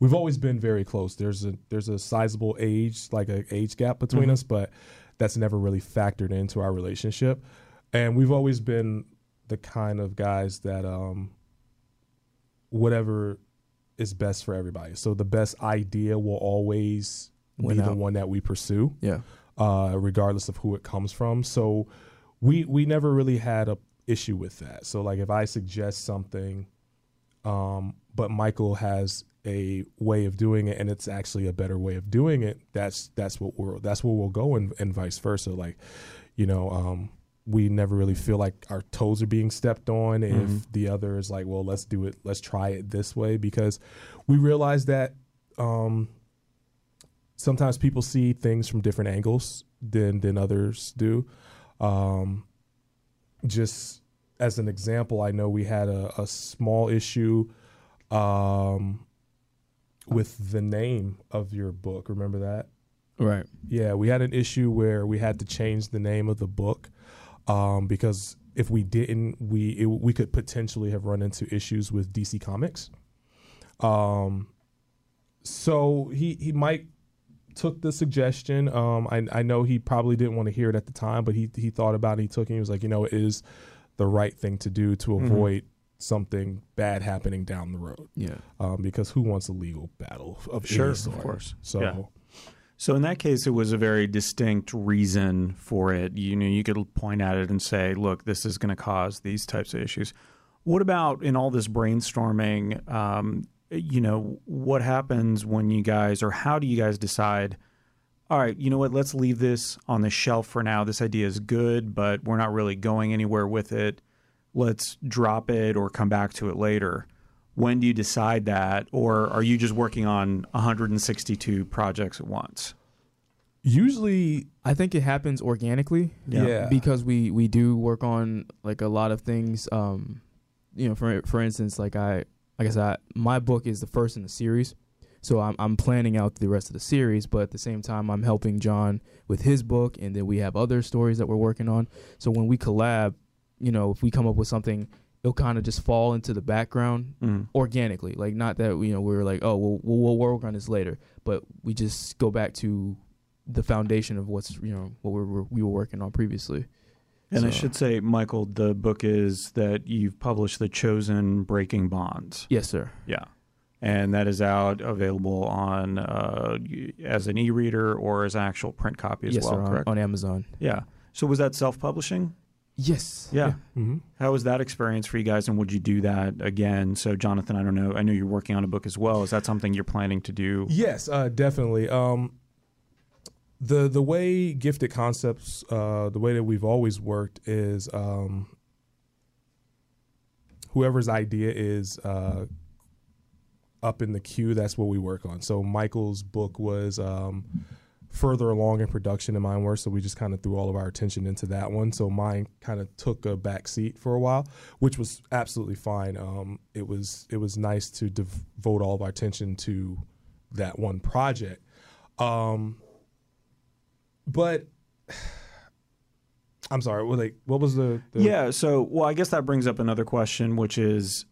we've always been very close. There's a there's a sizable age like a age gap between Mhm. us, but that's never really factored into our relationship. And we've always been the kind of guys that um, whatever is best for everybody. So the best idea will always Win be the one that we pursue Yeah. uh, regardless of who it comes from. So we we never really had a issue with that. So like if I suggest something, um, but Michael has a way of doing it and it's actually a better way of doing it, that's that's what we're that's where we'll go and, and vice versa. Like, you know, um, we never really feel like our toes are being stepped on if Mhm. the other is like, well, let's do it, let's try it this way because we realize that um, sometimes people see things from different angles than than others do. Um, just as an example, I know we had a, a small issue um, with the name of your book. Remember that? Right. Yeah, we had an issue where we had to change the name of the book um, because if we didn't, we it, we could potentially have run into issues with DC Comics. Um, so he he might took the suggestion. Um, I I know he probably didn't want to hear it at the time, but he he thought about it. He took it. He was like, you know, it is the right thing to do to Mhm. avoid something bad happening down the road. Yeah. Um, because who wants a legal battle of Sure, any of course. So. Yeah. So in that case, it was a very distinct reason for it. You know, you could point at it and say, "Look, this is going to cause these types of issues." What about in all this brainstorming? Um, you know, what happens when you guys, or how do you guys decide? All right, you know what? Let's leave this on the shelf for now. This idea is good, but we're not really going anywhere with it. Let's drop it or come back to it later when do you decide that or are you just working on 162 projects at once Usually, I think it happens organically. Yeah. Because we we do work on like a lot of things. Um, you know, for for instance, like I like I said, my book is the first in the series, So I'm I'm planning out the rest of the series, but at the same time I'm helping John with his book, and then we have other stories that we're working on. So when we collab, you know, if we come up with something, it'll kind of just fall into the background Mm. organically. Like not that you know we are like, oh, we'll, we'll we'll work on this later, but we just go back to the foundation of what's you know what we were we were working on previously. And I should say, Michael, the book is that you've published The Chosen Breaking Bonds. Yes, sir. Yeah. And that is out available on uh, as an e-reader or as an actual print copy as yes, well, sir. On, on Amazon. yeah. So was that self-publishing? Yes. Yeah. hmm How was that experience for you guys, and would you do that again? So, Jonathan, I don't know. I know you're working on a book as well. Is that something you're planning to do? Yes, uh, definitely. Um, the the way gifted concepts, uh, the way that we've always worked is um, whoever's idea is uh, up in the queue. That's what we work on. So Michael's book was um, further along in production than mine were, so we just kind of threw all of our attention into that one. So mine kind of took a back seat for a while, which was absolutely fine. Um, it was it was nice to devote all of our attention to that one project. Um, but I'm sorry. What like what was the, the Yeah. So, well, I guess that brings up another question, which is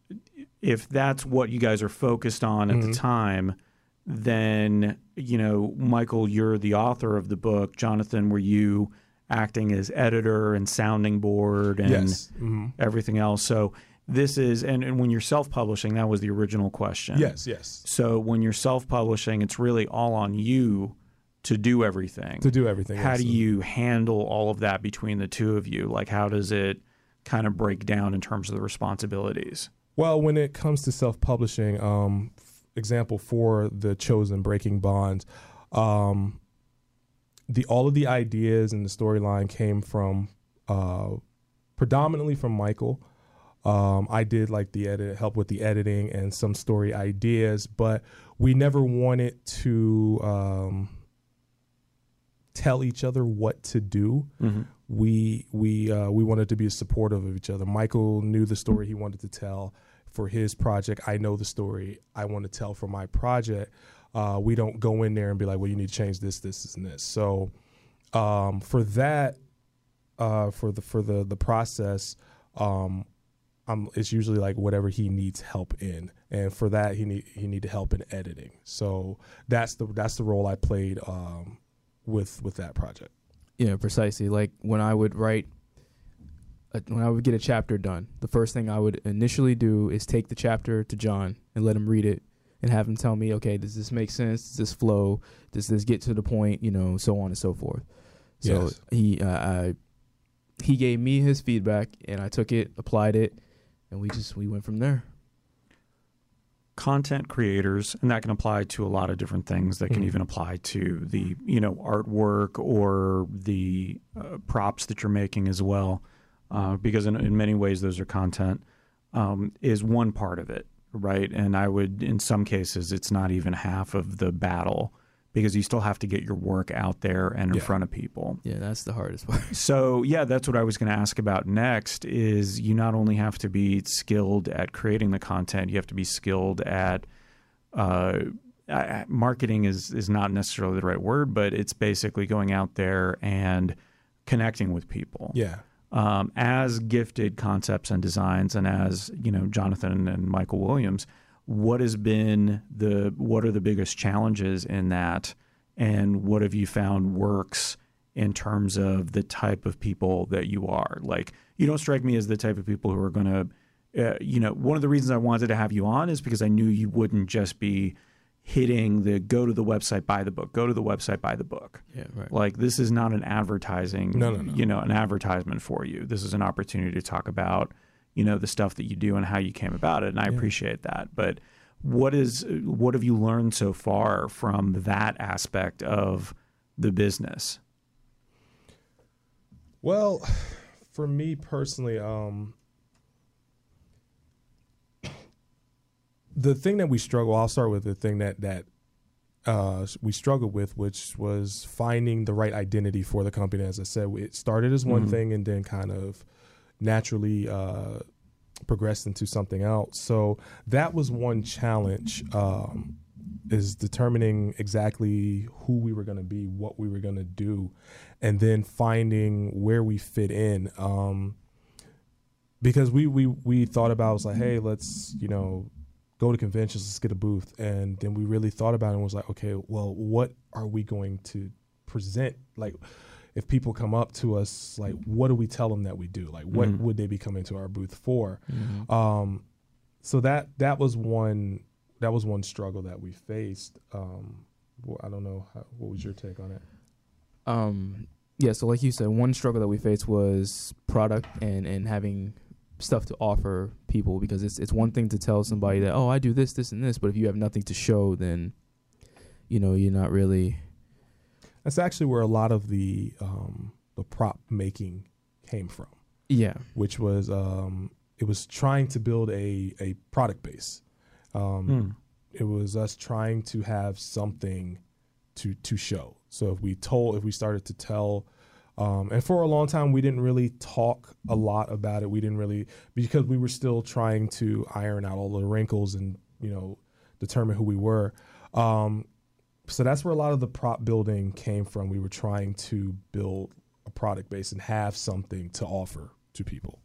if that's what you guys are focused on at the Mhm. time, then, you know, Michael, you're the author of the book. Jonathan, were you acting as editor and sounding board and yes hmm everything else? So, this is, and, and when you're self publishing, that was the original question. yes yes So, when you're self publishing, it's really all on you to do everything to do everything. how yes. do you handle all of that between the two of you like how does it kind of break down in terms of the responsibilities Well, when it comes to self-publishing, um, f- example for the chosen Breaking Bonds, um, the all of the ideas and the storyline came from uh, predominantly from Michael. Um, I did like the edit, help with the editing and some story ideas, but we never wanted to um, tell each other what to do we we uh, we wanted to be supportive of each other. Michael knew the story he wanted to tell for his project. I know the story I want to tell for my project. Uh, we don't go in there and be like, "Well, you need to change this, this, and this." So um, for that, uh, for the for the the process, um, I'm, it's usually like whatever he needs help in, and for that he need he need help in editing. So that's the that's the role I played um, with with that project. Yeah, precisely. Like when I would write, when I would get a chapter done, the first thing I would initially do is take the chapter to John and let him read it and have him tell me, okay, does this make sense? Does this flow? Does this get to the point? You know, so on and so forth. So Yes. he, uh, I, he gave me his feedback and I took it, applied it, and we just we went from there. content creators and that can apply to a lot of different things that can Mhm. even apply to the you know artwork or the uh, props that you're making as well uh, because in, in many ways those are content um, is one part of it right and i would in some cases it's not even half of the battle because you still have to get your work out there and in Yeah. front of people Yeah, that's the hardest part. so yeah, that's what I was going to ask about next. Is you not only have to be skilled at creating the content, you have to be skilled at uh, marketing. is is not necessarily the right word, but it's basically going out there and connecting with people. Yeah. Um, as gifted concepts and designs, and as you know, Jonathan and Michael Williams, what has been the what are the biggest challenges in that, and what have you found works in terms of the type of people that you are? Like, you don't strike me as the type of people who are going to, uh, you know, one of the reasons I wanted to have you on is because I knew you wouldn't just be hitting the go to the website, buy the book, go to the website, buy the book. Yeah, right. Like this is not an advertising, No, no, no. you know, an advertisement for you. This is an opportunity to talk about, you know, the stuff that you do and how you came about it, and I Yeah. appreciate that. But what is what have you learned so far from that aspect of the business? Well, for me personally, um, the thing that we struggle, I'll start with the thing that that uh, we struggled with, which was finding the right identity for the company. As I said, it started as one Mhm. thing and then kind of naturally uh, progressed into something else. So that was one challenge. Um, is determining exactly who we were going to be, what we were going to do, and then finding where we fit in. Um, because we we we thought about it was like, hey, let's you know go to conventions, let's get a booth, and then we really thought about it and was like, okay, well, what are we going to present? Like, if people come up to us, like, what do we tell them that we do? Like, what Mhm. would they be coming to our booth for? Mhm. Um, so that that was one that was one struggle that we faced. Um, well, I don't know how, what was your take on it. Um, yeah, so like you said, one struggle that we faced was product and and having stuff to offer people because it's it's one thing to tell somebody that oh I do this this and this, but if you have nothing to show, then you know you're not really That's actually where a lot of the um, the prop making came from, yeah which was um, it was trying to build a a product base. Um, Hmm. It was us trying to have something to to show. So if we told, if we started to tell, um, and for a long time we didn't really talk a lot about it. We didn't really because we were still trying to iron out all the wrinkles and you know determine who we were. Um, so that's where a lot of the prop building came from. We were trying to build a product base and have something to offer to people.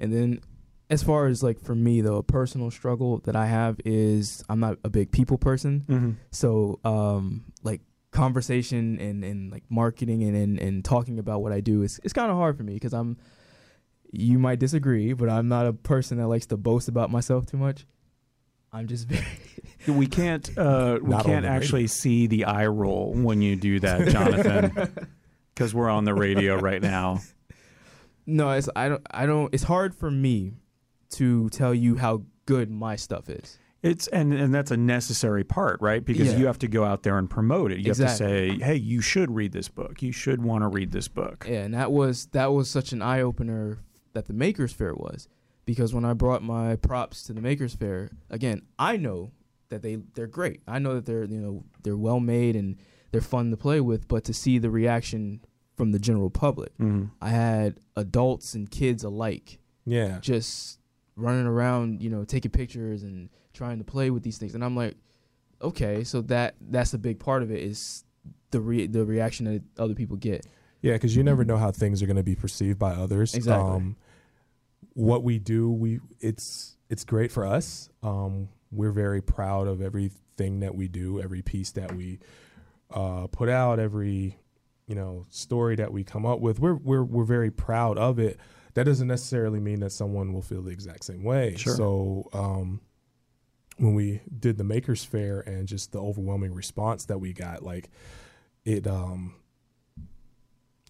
And then as far as like for me though, a personal struggle that I have is I'm not a big people person. Mm-hmm. So um like conversation and, and like marketing and, and, and talking about what I do is it's kind of hard for me because I'm you might disagree, but I'm not a person that likes to boast about myself too much. I'm just very We can't uh, we can't actually see the eye roll when you do that, Jonathan, because we're on the radio right now. No, it's I don't I don't it's hard for me to tell you how good my stuff is. It's and and that's a necessary part, right? Because Yeah. you have to go out there and promote it. You have to say, "Hey, you should read this book. You should want to read this book." Yeah, and that was that was such an eye opener that the Makers Faire was, because when I brought my props to the Makers Faire, again, I know that they they're great. I know that they're you know they're well made and they're fun to play with, but to see the reaction from the general public, Mhm. I had adults and kids alike Yeah, just running around, you know, taking pictures and trying to play with these things, and I'm like, okay, so that that's a big part of it is the re- the reaction that other people get. Yeah, because you never know how things are going to be perceived by others. Exactly. Um, what we do, we it's it's great for us. Um, we're very proud of everything that we do, every piece that we uh, put out, every you know story that we come up with. We're we're we're very proud of it. That doesn't necessarily mean that someone will feel the exact same way. Sure. So um, when we did the Makers Faire and just the overwhelming response that we got, like it um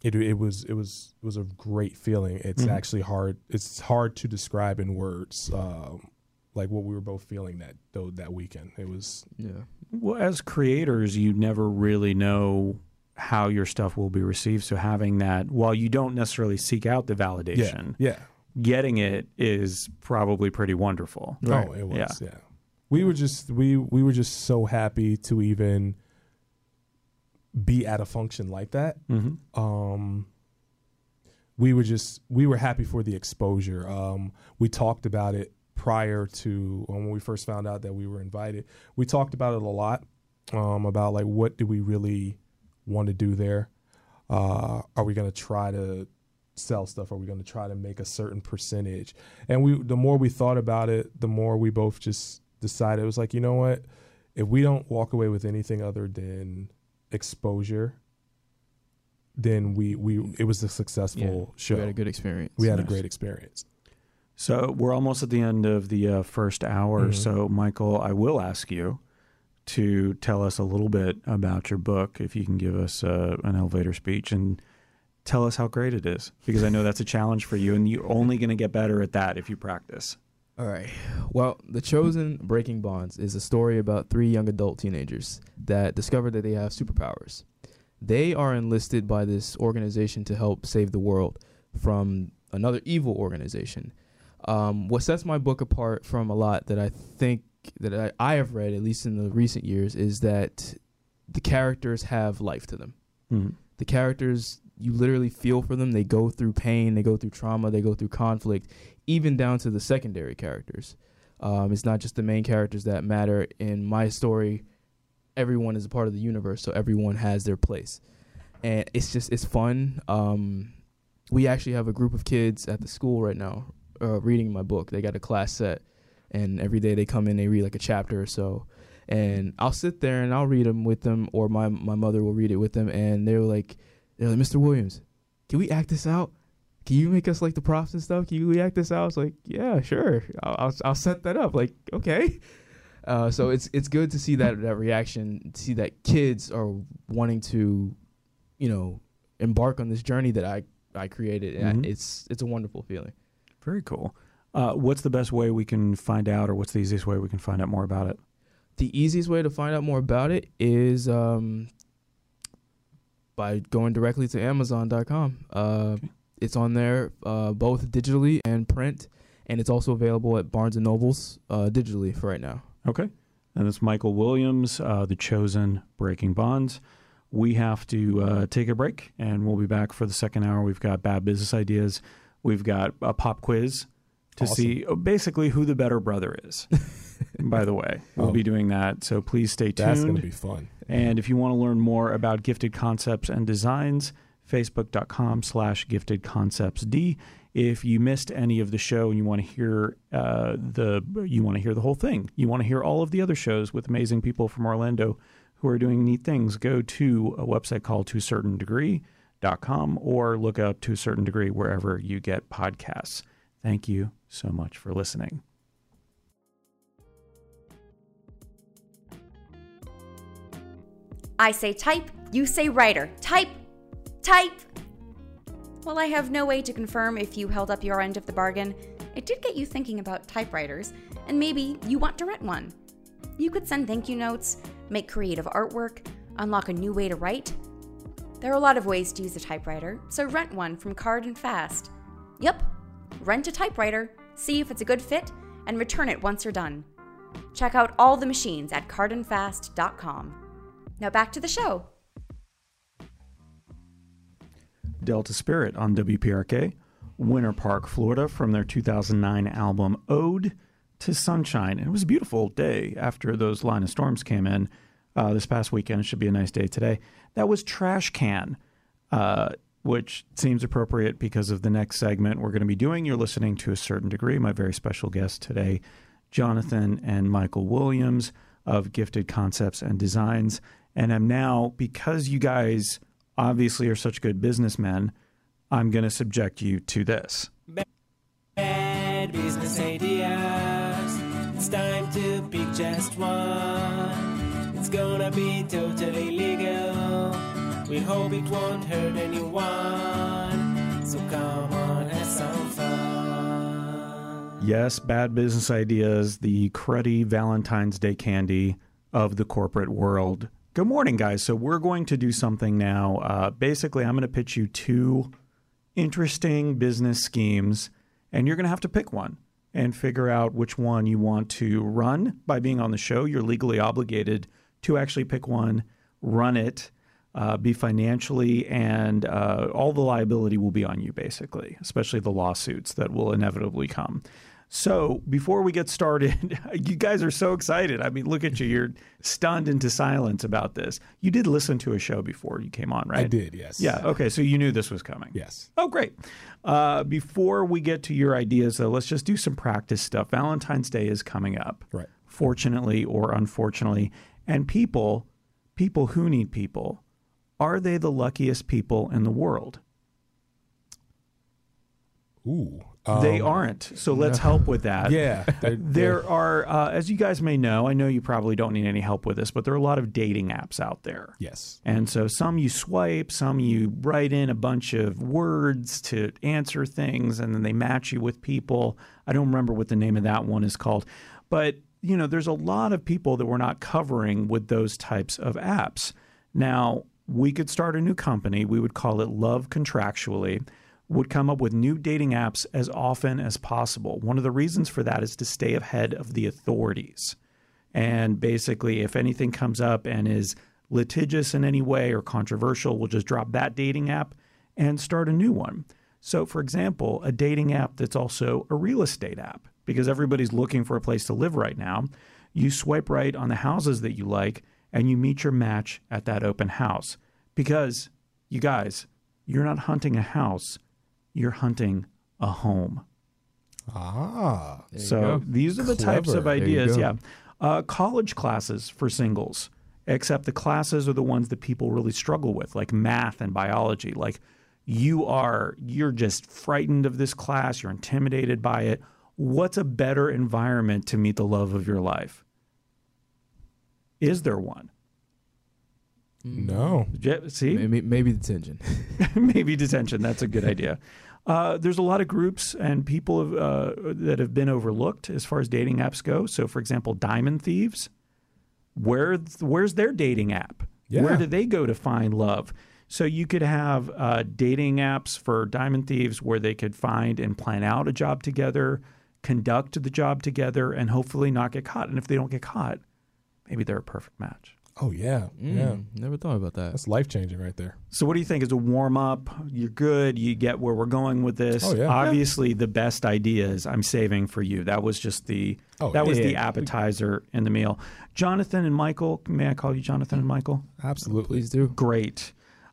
it it was it was it was a great feeling. It's Mhm. actually hard. It's hard to describe in words. Um, like what we were both feeling that though that weekend. It was Yeah. Well, as creators, you never really know how your stuff will be received. So having that, while you don't necessarily seek out the validation, yeah. getting it is probably pretty wonderful. Right. Oh, it was. Yeah. Yeah. We were just we we were just so happy to even be at a function like that. Mm-hmm. um we were just we were happy for the exposure um we talked about it prior to when we first found out that we were invited we talked about it a lot um about like what do we really want to do there uh are we going to try to sell stuff are we going to try to make a certain percentage and we the more we thought about it the more we both just decided it was like you know what if we don't walk away with anything other than exposure then we we it was a successful show. We had a good experience. We had a great experience. So we're almost at the end of the uh, first hour. Mhm. So, Michael, I will ask you to tell us a little bit about your book, if you can give us uh, an elevator speech and tell us how great it is, because I know that's a challenge for you, and you're only going to get better at that if you practice. All right. Well, The Chosen Breaking Bonds is a story about three young adult teenagers that discover that they have superpowers. They are enlisted by this organization to help save the world from another evil organization. Um, what sets my book apart from a lot that I think that I, I have read, at least in the recent years, is that the characters have life to them. Mhm. The characters, you literally feel for them. They go through pain, they go through trauma, they go through conflict, even down to the secondary characters. Um, it's not just the main characters that matter in my story. Everyone is a part of the universe, so everyone has their place, and it's just it's fun. Um, we actually have a group of kids at the school right now uh, reading my book. They got a class set, and every day they come in, they read like a chapter or so, and I'll sit there and I'll read them with them, or my my mother will read it with them, and they're like, they're like, Mr. Williams, can we act this out? Can you make us like the props and stuff? Can you act this out? I was like, yeah, sure. I'll, I'll, I'll set that up. Like, okay. Uh, so it's it's good to see that that reaction, see that kids are wanting to, you know, embark on this journey that I I created. And Mhm. I, it's it's a wonderful feeling. Very cool. Uh, what's the best way we can find out, or what's the easiest way we can find out more about it? The easiest way to find out more about it is um, by going directly to Amazon.com. Uh, It's on there uh, both digitally and print, and it's also available at Barnes and Nobles uh, digitally for right now. Okay. And it's Michael Williams, uh, The Chosen Breaking Bonds. We have to uh, take a break, and we'll be back for the second hour. We've got bad business ideas. We've got a pop quiz to Awesome. see uh, basically who the better brother is. By the way, we'll Oh. be doing that. So please stay tuned. That's going to be fun. And if you want to learn more about gifted concepts and designs, facebook.com slash gifted concepts D. If you missed any of the show and you want to hear uh, the you want to hear the whole thing, you want to hear all of the other shows with amazing people from Orlando who are doing neat things, go to a website called to a certain degree.com or look up to a certain degree wherever you get podcasts. Thank you so much for listening. I say type, you say writer. Type, type. While I have no way to confirm if you held up your end of the bargain, it did get you thinking about typewriters, and maybe you want to rent one. You could send thank you notes, make creative artwork, unlock a new way to write. There are a lot of ways to use a typewriter, so rent one from Card and Fast. Yep, rent a typewriter, see if it's a good fit, and return it once you're done. Check out all the machines at cardandfast.com. Now back to the show. Delta Spirit on WPRK, Winter Park, Florida, from their 2009 album Ode to Sunshine. It was a beautiful day after those line of storms came in uh, this past weekend. It should be a nice day today. That was Trash Can, uh, which seems appropriate because of the next segment we're going to be doing. You're listening to a certain degree. My very special guest today, Jonathan and Michael Williams of Gifted Concepts and Designs. And I'm now, because you guys obviously are such good businessmen, I'm going to subject you to this. Bad business ideas. It's time to pick just one. It's gonna be totally. We hope it won't hurt anyone. So come on, have some fun. Yes, bad business ideas, the cruddy Valentine's Day candy of the corporate world. Good morning, guys. So, we're going to do something now. Uh, basically, I'm going to pitch you two interesting business schemes, and you're going to have to pick one and figure out which one you want to run by being on the show. You're legally obligated to actually pick one, run it, uh, be financially, and uh, all the liability will be on you, basically, especially the lawsuits that will inevitably come. So, before we get started, you guys are so excited. I mean, look at you. You're stunned into silence about this. You did listen to a show before you came on, right? I did, yes. Yeah. Okay. So you knew this was coming. Yes. Oh, great. Uh, before we get to your ideas, though, let's just do some practice stuff. Valentine's Day is coming up, Right. fortunately or unfortunately. And people, people who need people, are they the luckiest people in the world? Ooh. they um, aren't. So let's help with that. Yeah. they're- There are, uh, as you guys may know, I know you probably don't need any help with this, but there are a lot of dating apps out there. Yes. And so some you swipe, some you write in a bunch of words to answer things, and then they match you with people. I don't remember what the name of that one is called. But, you know, there's a lot of people that we're not covering with those types of apps. Now, we could start a new company. We would call it Love Contractually, would come up with new dating apps as often as possible. One of the reasons for that is to stay ahead of the authorities. And basically, if anything comes up and is litigious in any way or controversial, we'll just drop that dating app and start a new one. So, for example, a dating app that's also a real estate app because everybody's looking for a place to live right now. You swipe right on the houses that you like and you meet your match at that open house. Because, you guys, you're not hunting a house, you're hunting a home. Ah, So these are the types of Clever. There you ideas. Yeah. Uh, college classes for singles, except the classes are the ones that people really struggle with, like math and biology. Like you are, you're just frightened of this class, you're intimidated by it. What's a better environment to meet the love of your life? Is there one? no. Je- See, Maybe, maybe detention. maybe detention. That's a good idea. Uh, there's a lot of groups and people have, uh, that have been overlooked as far as dating apps go. So, for example, Diamond Thieves, where where's their dating app? Yeah. Where do they go to find love? So you could have uh, dating apps for Diamond Thieves where they could find and plan out a job together, conduct the job together, and hopefully not get caught. And if they don't get caught, maybe they're a perfect match. Oh yeah, yeah. Mm, Never thought about that. That's life changing right there. So, what do you think? Is a warm up? You're good. You get where we're going with this. Oh, yeah. Obviously, the best ideas I'm saving for you. That was just the Oh, that was yeah. the appetizer in the meal. Jonathan and Michael. May I call you Jonathan and Michael? Absolutely. Please do. Great.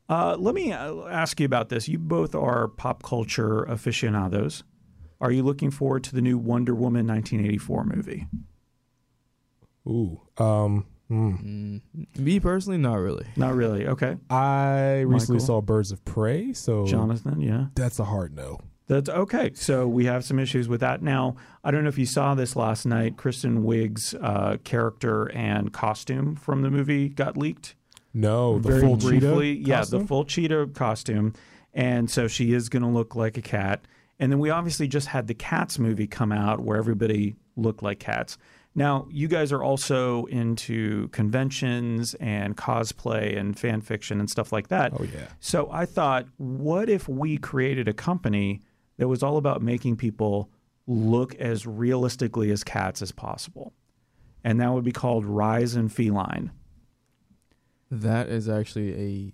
Uh, let me uh, ask you about this. You both are pop culture aficionados. Are you looking forward to the new Wonder Woman 1984 movie? Ooh. Um. hmm. Mm, me personally, not really. Not really. Okay. I recently Michael? saw Birds of Prey, so Jonathan, yeah. that's a hard no. That's okay. So we have some issues with that. Now, I don't know if you saw this last night. Kristen Wiig's uh, character and costume from the movie got leaked. No, the very full briefly. cheetah Yeah, costume? the full cheetah costume. And so she is going to look like a cat. And then we obviously just had the Cats movie come out where everybody looked like cats. Now, you guys are also into conventions and cosplay and fan fiction and stuff like that. Oh yeah. So I thought, what if we created a company that was all about making people look as realistically as cats as possible? And that would be called Rise and Feline. That is actually a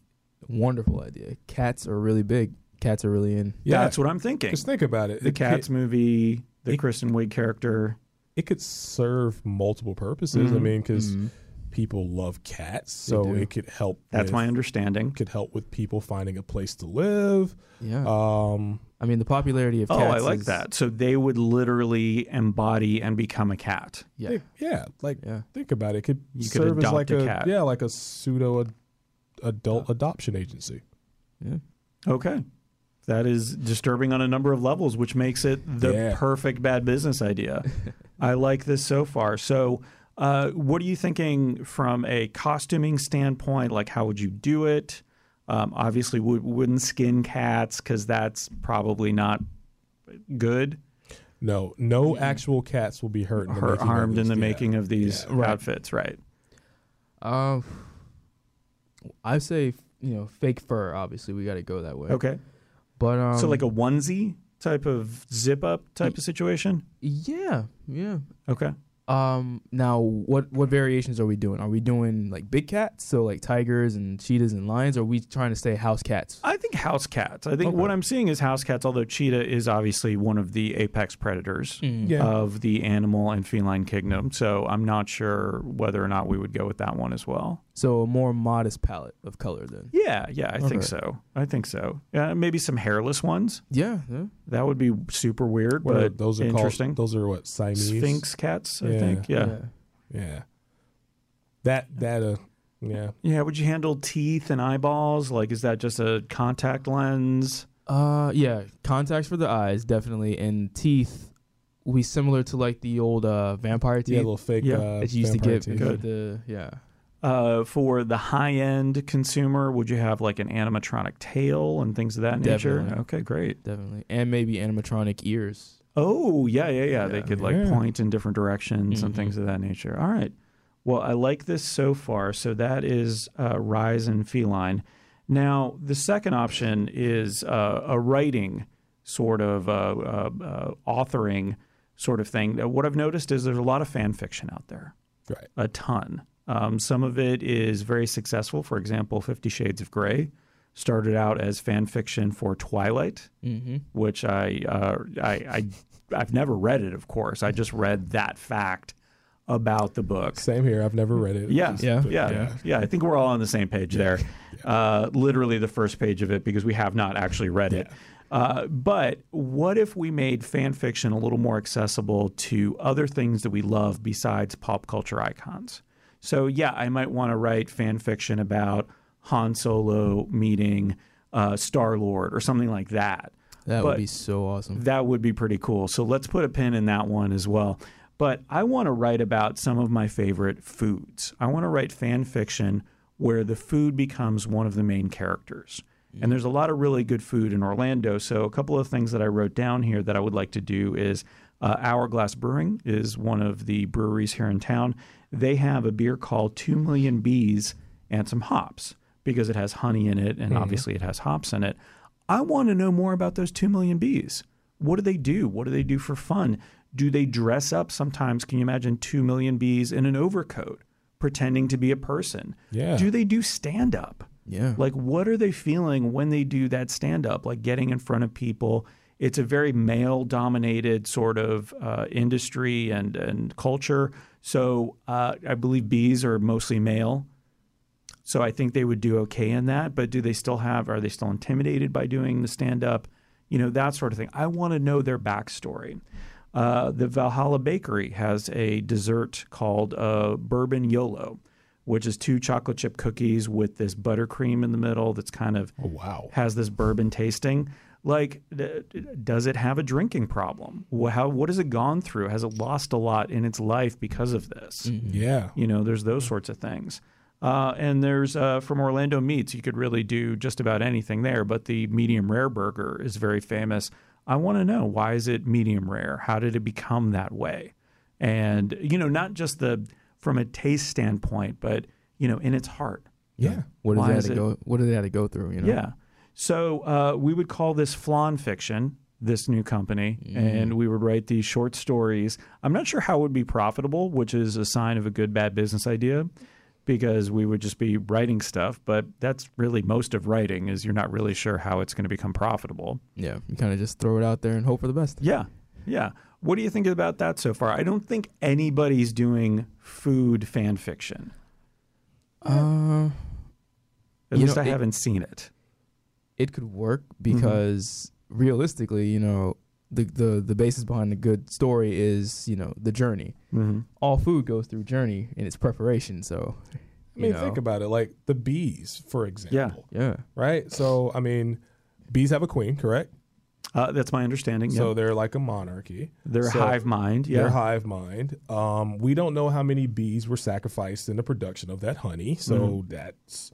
wonderful idea. Cats are really big. Cats are really in. Yeah. That's what I'm thinking. Just think about it. The It Cats could- movie, the it- Kristen Wiig character. It could serve multiple purposes. I Mhm. mean, because Mhm. people love cats, so it could help. That's with, my understanding. Could help with people finding a place to live. Yeah. Um. I mean, the popularity of Oh, cats. I like is- that. So they would literally embody and become a cat. Yeah. think- yeah. Like Yeah. think about it. it could You could serve as like a a, cat. yeah, like a pseudo ad- adult adoption agency. Yeah. Okay. That is disturbing on a number of levels, which makes it the Yeah. perfect bad business idea. I like this so far. So, uh, what are you thinking from a costuming standpoint? Like, how would you do it? Um, obviously, we wouldn't skin cats because that's probably not good. No, no actual cats will be hurt. In the Har- making of harmed in the Yeah. making of these Yeah. Right. outfits, right? Um, I say you know fake fur. Obviously, we got to go that way. Okay. But um, so, like a onesie type of zip up type of situation? yeah, yeah. Okay. Um, now what what variations are we doing? Are we doing like big cats, so like tigers and cheetahs and lions? Or are we trying to stay house cats? I think house cats. I think Okay. what I'm seeing is house cats, although cheetah is obviously one of the apex predators Yeah. of the animal and feline kingdom. So I'm not sure whether or not we would go with that one as well. So a more modest palette of color then. Yeah, yeah, I think Okay. so. I think so. Uh, maybe some hairless ones. Yeah, yeah. That would be super weird, What are- but those are interesting. called. Those are what Siamese. Sphynx cats, I Yeah. think. Yeah. Yeah. That that uh yeah. yeah. Would you handle teeth and eyeballs? Like, is that just a contact lens? Uh, yeah. Contacts for the eyes, definitely, and teeth. We similar to like the old uh vampire Yeah, teeth little fake Yeah. uh, that you used to vampire get teeth. because Good. the yeah. Uh, for the high end consumer, would you have like an animatronic tail and things of that nature? Okay, great. Definitely, and maybe animatronic ears. Oh, yeah, yeah, yeah. They could like Yeah. point in different directions and Mhm. things of that nature. All right. Well, I like this so far. So that is uh, Rise and Feline. Now, the second option is uh, a writing sort of uh, uh, uh, authoring sort of thing. What I've noticed is there's a lot of fan fiction out there. Right. a ton. Um, some of it is very successful. For example, Fifty Shades of Grey started out as fan fiction for Twilight, Mm-hmm. which I uh, I, I I've never read it, of course. I just read that fact about the book. Same here. I've never read it. Yeah, Yeah. yeah, yeah, yeah. I think we're all on the same page there. Uh, literally the first page of it because we have not actually read it. Uh, but what if we made fan fiction a little more accessible to other things that we love besides pop culture icons? So yeah, I might want to write fan fiction about Han Solo meeting uh, Star Lord or something like that. That But- would be so awesome. That would be pretty cool. So let's put a pin in that one as well. But I want to write about some of my favorite foods. I want to write fan fiction where the food becomes one of the main characters. And there's a lot of really good food in Orlando. So a couple of things that I wrote down here that I would like to do is uh, Hourglass Brewing is one of the breweries here in town. They have a beer called Two Million Bees and some hops because it has honey in it and obviously it has hops in it. I want to know more about those 2 million bees. What do they do? What do they do for fun? Do they dress up sometimes? Can you imagine 2 million bees in an overcoat pretending to be a person? Yeah. Do they do stand up? yeah. Like, what are they feeling when they do that stand up? Like getting in front of people. It's a very male dominated sort of uh, industry and, and culture. So uh, I believe bees are mostly male. So I think they would do okay in that. But do they still have, are they still intimidated by doing the stand up? You know, that sort of thing. I want to know their backstory. Uh, the Valhalla Bakery has a dessert called uh, Bourbon YOLO, which is two chocolate chip cookies with this buttercream in the middle that's kind of Oh, wow. has this bourbon tasting. Like, does it have a drinking problem? How, what has it gone through? Has it lost a lot in its life because of this? Yeah. You know, there's those sorts of things. Uh, and there's uh, from Orlando Meats, you could really do just about anything there. But the medium rare burger is very famous. I want to know why is it medium rare? How did it become that way? And you know, not just the from a taste standpoint, but you know, in its heart. Yeah. what does why they have to it- go? What do they have to go through? You know. Yeah. So uh, we would call this flan fiction, this new company, and we would write these short stories. I'm not sure how it would be profitable, which is a sign of a good, bad business idea, because we would just be writing stuff. But that's really most of writing is you're not really sure how it's going to become profitable. Yeah. You kind of just throw it out there and hope for the best. Yeah. Yeah. What do you think about that so far? I don't think anybody's doing food fan fiction. Uh, At least know, I it- haven't seen it. It could work Mm-hmm. because realistically, you know, the the the basis behind the good story is you know the journey. Mm-hmm. All food goes through journey in its preparation. So, I mean, know, think about it. Like the bees, for example. yeah. Right? So, I mean, bees have a queen, correct? Uh, that's my understanding. So yeah. they're like a monarchy. They're so hive mind. Yeah. They're hive mind. Um, we don't know how many bees were sacrificed in the production of that honey. So Mm-hmm. that's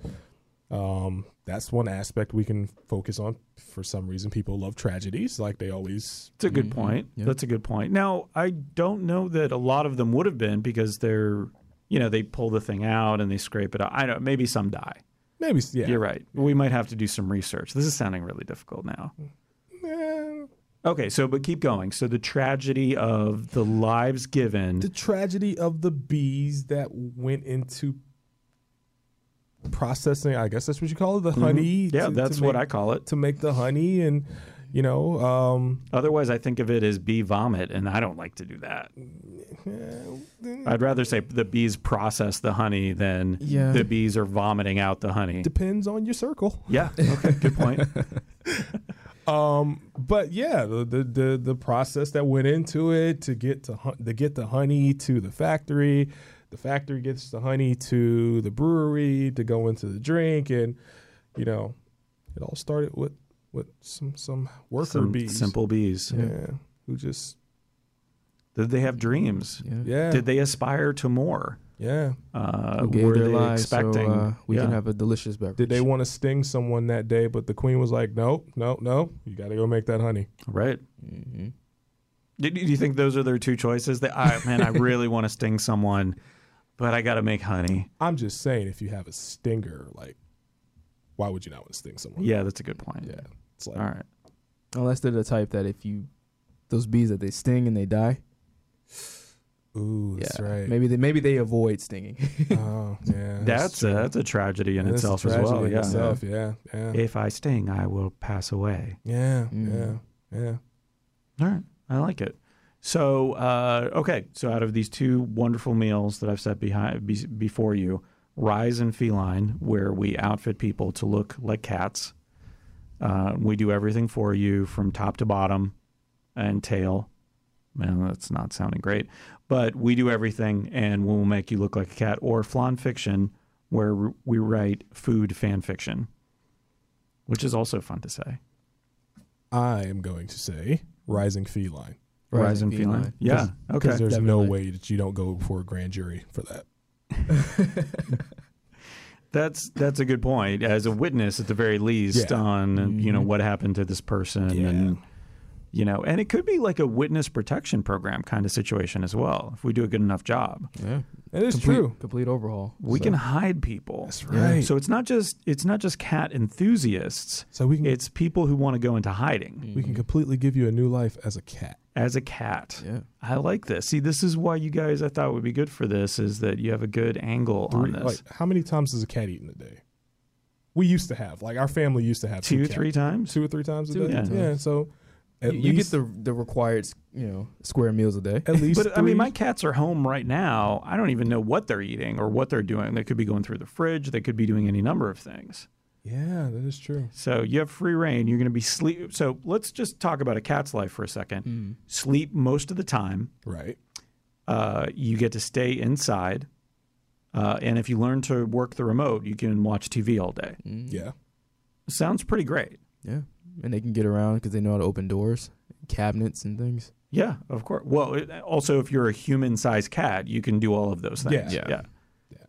um, that's one aspect we can focus on. For some reason, people love tragedies, like they always. It's a good Mhm. point. Yeah. That's a good point. Now, I don't know that a lot of them would have been because they're, you know, they pull the thing out and they scrape it out. I don't. Maybe some die. Maybe, yeah. You're right. We might have to do some research. This is sounding really difficult now. Eh, Okay, so but keep going. So the tragedy of the lives given. the tragedy of the bees that went into processing. I guess that's what you call it, the honey. Mm-hmm. yeah, to- that's to what make- I call it. to make the honey, and you know, um, Otherwise, I think of it as bee vomit, and I don't like to do that. I'd rather say the bees process the honey than Yeah. the bees are vomiting out the honey. depends on your circle. Yeah. Okay. Good point. Um, but yeah, the, the the the process that went into it to get to to get the honey to the factory, the factory gets the honey to the brewery to go into the drink, and you know, it all started with with some some worker Some bees, simple bees. yeah, who just Did they have dreams? Yeah. yeah Did they aspire to more? yeah. Uh, Who gave were their they lives expecting? so uh, we yeah. can have a delicious beverage. Did they want to sting someone that day, but the queen was like, "Nope, nope, no, you got to go make that honey." right? hmm Do, do you think those are their two choices? That I man, I really want to sting someone, but I got to make honey. I'm just saying, if you have a stinger, like, why would you not want to sting someone? Yeah, that's a good point. yeah. It's like, All right. Unless they're the type that if you those bees that they sting and they die. ooh, that's yeah, right. Maybe they maybe they avoid stinging. Oh, yeah. That's a, that's a tragedy in That's a itself as well. in Yeah. itself, yeah, yeah, If I sting, I will pass away. yeah, Mm. yeah, yeah. All right. I like it. So, uh, okay. So, out of these two wonderful meals that I've set behind be, before you, Rise and Feline, where we outfit people to look like cats. Uh, we do everything for you from top to bottom and tail. Man, that's not sounding great. But we do everything and we'll make you look like a cat. Or Flan Fiction, where we write food fan fiction, which is also fun to say. I am going to say Rising Feline. Rise and Feline. Yeah. Okay. Because there's Definitely. no way that you don't go before a grand jury for that. That's that's a good point. As a witness, at the very least, Yeah. on you know Mhm. what happened to this person, Yeah. and you know, and it could be like a witness protection program kind of situation as well. If we do a good enough job, Yeah, It is complete, true. Complete overhaul. we So- can hide people. That's Yeah. right. So it's not just it's not just cat enthusiasts. So we can It's people who want to go into hiding we can Mhm. completely give you a new life as a cat. As a cat. Yeah. I like this. See, this is why you guys I thought would be good for this is that you have a good angle on this. like, how many times does a cat eat in a day? We used to have like our family used to have Two, cats. three times. two or three times a Two day. three Yeah. So at You, you get the the required you know square meals a day. at least. But I mean, my cats are home right now. I don't even know what they're eating or what they're doing. They could be going through the fridge. They could be doing any number of things. Yeah, that is true. So you have free reign. You're going to be sleep. So let's just talk about a cat's life for a second. Mm. Sleep most of the time. Right. Uh, you get to stay inside. Uh, and if you learn to work the remote, you can watch TV all day. Mm. Yeah. Sounds pretty great. Yeah, and they can get around because they know how to open doors, cabinets, and things. Yeah, of course. Well, it, also, if you're a human-sized cat, you can do all of those things. Yeah. yeah. Yeah.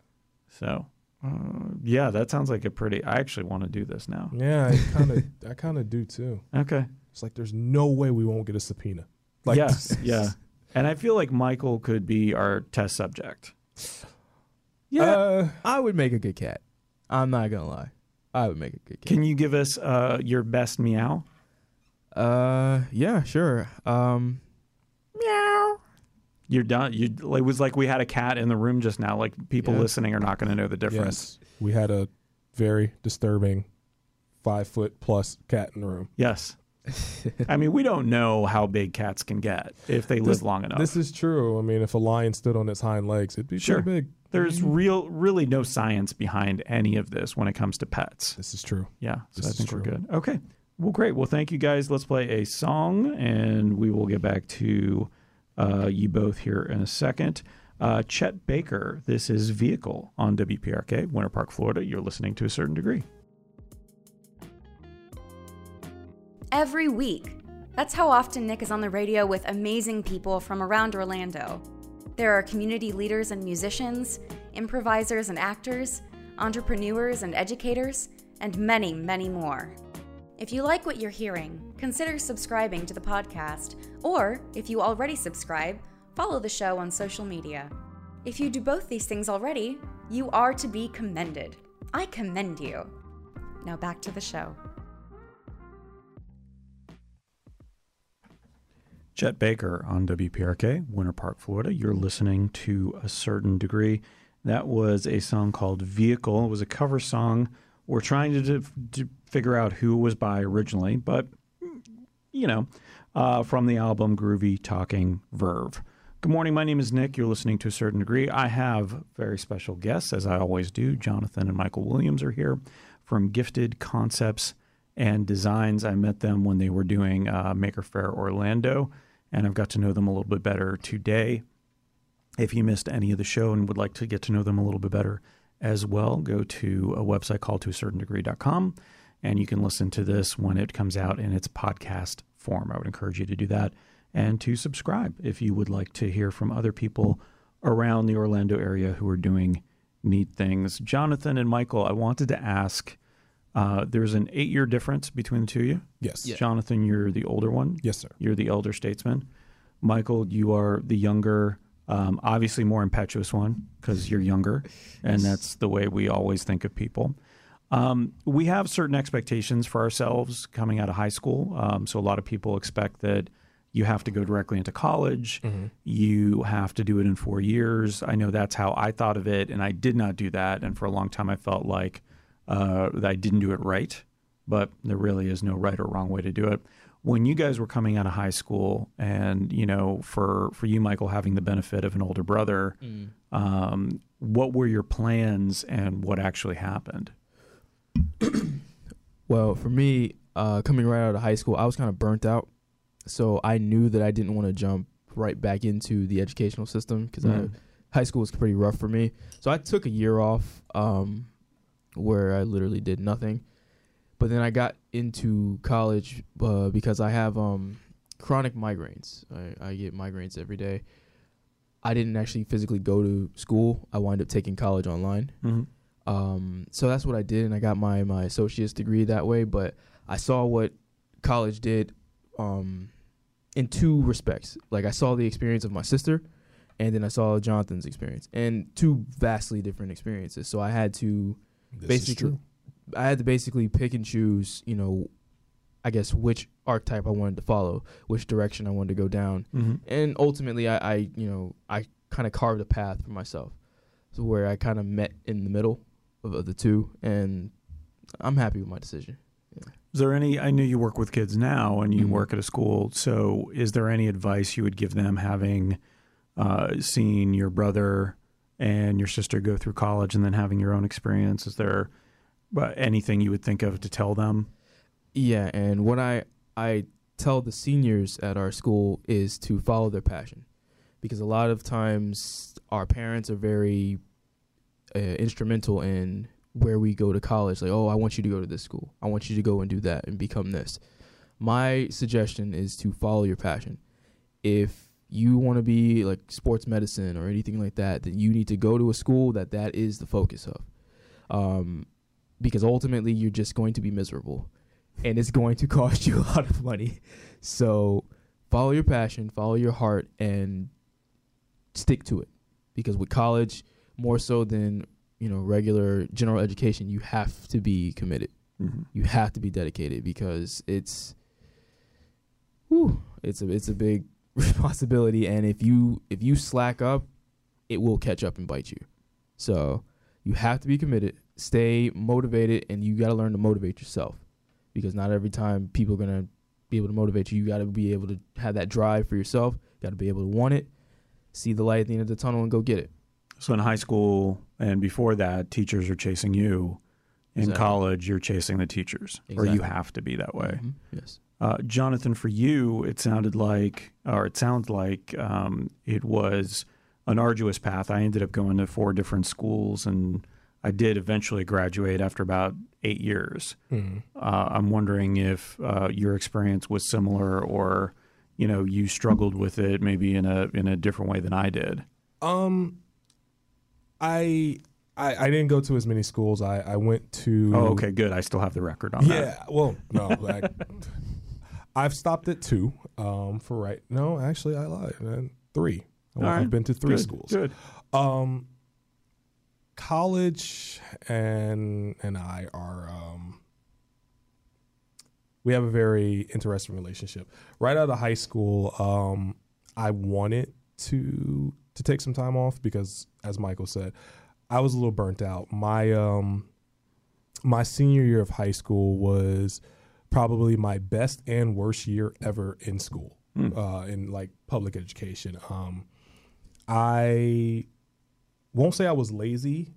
So, uh, yeah, that sounds like a pretty. I actually want to do this now. Yeah, I kind of, I kind of do too. Okay. It's like there's no way we won't get a subpoena. Like, yeah, yeah. And I feel like Michael could be our test subject. Yeah, Uh, I would make a good cat. I'm not gonna lie. I would make a good cat. Can you give us uh, your best meow? Uh, yeah, sure. Um, You're done. You. It was like we had a cat in the room just now. Like people listening are not going to know the difference. yes, we had a very disturbing five foot plus cat in the room. Yes. I mean, we don't know how big cats can get if they live long enough. This is true. I mean, if a lion stood on its hind legs, it'd be Sure. pretty big. There's mm-hmm. real, really no science behind any of this when it comes to pets. This is true. Yeah, so This I think we're good. Okay. Well, great. Well, thank you guys. Let's play a song, and we will get back to uh, you both here in a second. Uh, Chet Baker, this is Vehicle on WPRK, Winter Park, Florida. You're listening to a certain degree. Every week. That's how often Nick is on the radio with amazing people from around Orlando. There are community leaders and musicians, improvisers and actors, entrepreneurs and educators, and many, many more. If you like what you're hearing, consider subscribing to the podcast, or if you already subscribe, follow the show on social media. If you do both these things already, you are to be commended. I commend you. Now back to the show. Chet Baker on WPRK, Winter Park, Florida. You're listening to a certain degree. That was a song called Vehicle. It was a cover song. We're trying to, to figure out who was by originally, but, you know, uh, from the album Groovy Talking Verve. Good morning. My name is Nick. You're listening to a certain degree. I have very special guests, as I always do. Jonathan and Michael Williams are here from Gifted Concepts and Designs. I met them when they were doing uh, Maker Faire Orlando, and I've got to know them a little bit better today. If you missed any of the show and would like to get to know them a little bit better as well, go to a website called to a certain degree.com and you can listen to this when it comes out in its podcast form. I would encourage you to do that and to subscribe if you would like to hear from other people around the Orlando area who are doing neat things. Jonathan and Michael, I wanted to ask uh, there's an eight year difference between the two of you. Yes. Yeah. Jonathan, you're the older one. Yes, sir. You're the elder statesman. Michael, you are the younger, um, obviously more impetuous one because you're younger, and that's the way we always think of people. Um, we have certain expectations for ourselves coming out of high school. Um, so a lot of people expect that you have to go directly into college. You have to do it in four years. I know that's how I thought of it, and I did not do that. And for a long time, I felt like uh, that I didn't do it right. But there really is no right or wrong way to do it. When you guys were coming out of high school, and you know, for for you, Michael, having the benefit of an older brother, um, what were your plans and what actually happened? Well, for me, uh, coming right out of high school, I was kind of burnt out. So I knew that I didn't want to jump right back into the educational system because Mm. high school was pretty rough for me. So I took a year off um, where I literally did nothing. But then I got into college uh, because I have um, chronic migraines. I, I get migraines every day. I didn't actually physically go to school. I wound up taking college online. Mhm. Um, so that's what I did, and I got my my associate's degree that way. But I saw what college did um, in two respects. Like I saw the experience of my sister, and then I saw Jonathan's experience, and two vastly different experiences. So I had to This basically. I had to basically pick and choose. You know, I guess which archetype I wanted to follow, which direction I wanted to go down Mhm. and ultimately I, I you know I kind of carved a path for myself, so where I kind of met in the middle of, of the two, and I'm happy with my decision. Is there any? I know you work with kids now, and you Mhm. work at a school. So, is there any advice you would give them, having uh, seen your brother and your sister go through college, and then having your own experience? Is there anything you would think of to tell them? Yeah, and what I I tell the seniors at our school is to follow their passion, because a lot of times our parents are very uh, instrumental in where we go to college. Like, oh, I want you to go to this school. I want you to go and do that and become this. My suggestion is to follow your passion. If you want to be like sports medicine or anything like that, then you need to go to a school that that is the focus of, um, because ultimately you're just going to be miserable and it's going to cost you a lot of money. So follow your passion, follow your heart, and stick to it. Because with college, more so than you know regular general education, you have to be committed. Mm-hmm. You have to be dedicated because it's, whew, it's a it's a big responsibility, and if you if you slack up, it will catch up and bite you. So you have to be committed, stay motivated, and you got to learn to motivate yourself because not every time people are gonna be able to motivate you. You got to be able to have that drive for yourself. Got to be able to want it, see the light at the end of the tunnel, and go get it. So, in high school and before that, teachers are chasing you. In Exactly. college, you're chasing the teachers, or you have to be that way. Mhm. Yes. Uh, Jonathan, for you, it sounded like, or it sounds like um, it was an arduous path. I ended up going to four different schools, and I did eventually graduate after about eight years. Mhm. Uh, I'm wondering if uh, your experience was similar, or you know, you struggled with it maybe in a in a different way than I did. Um, I, I I didn't go to as many schools. I I went to. Oh, okay, good. I still have the record on that. Yeah. Well, no. Like, I've stopped at two. Um, for right. No, actually, I lied. Man. Three. Well, right. I've been to three Good, schools. Good. Um, college and and I are um, we have a very interesting relationship. Right out of high school, um, I wanted to to take some time off because, as Michael said, I was a little burnt out. My um, my senior year of high school was probably my best and worst year ever in school, Hmm. uh, in like public education. Um, I won't say I was lazy,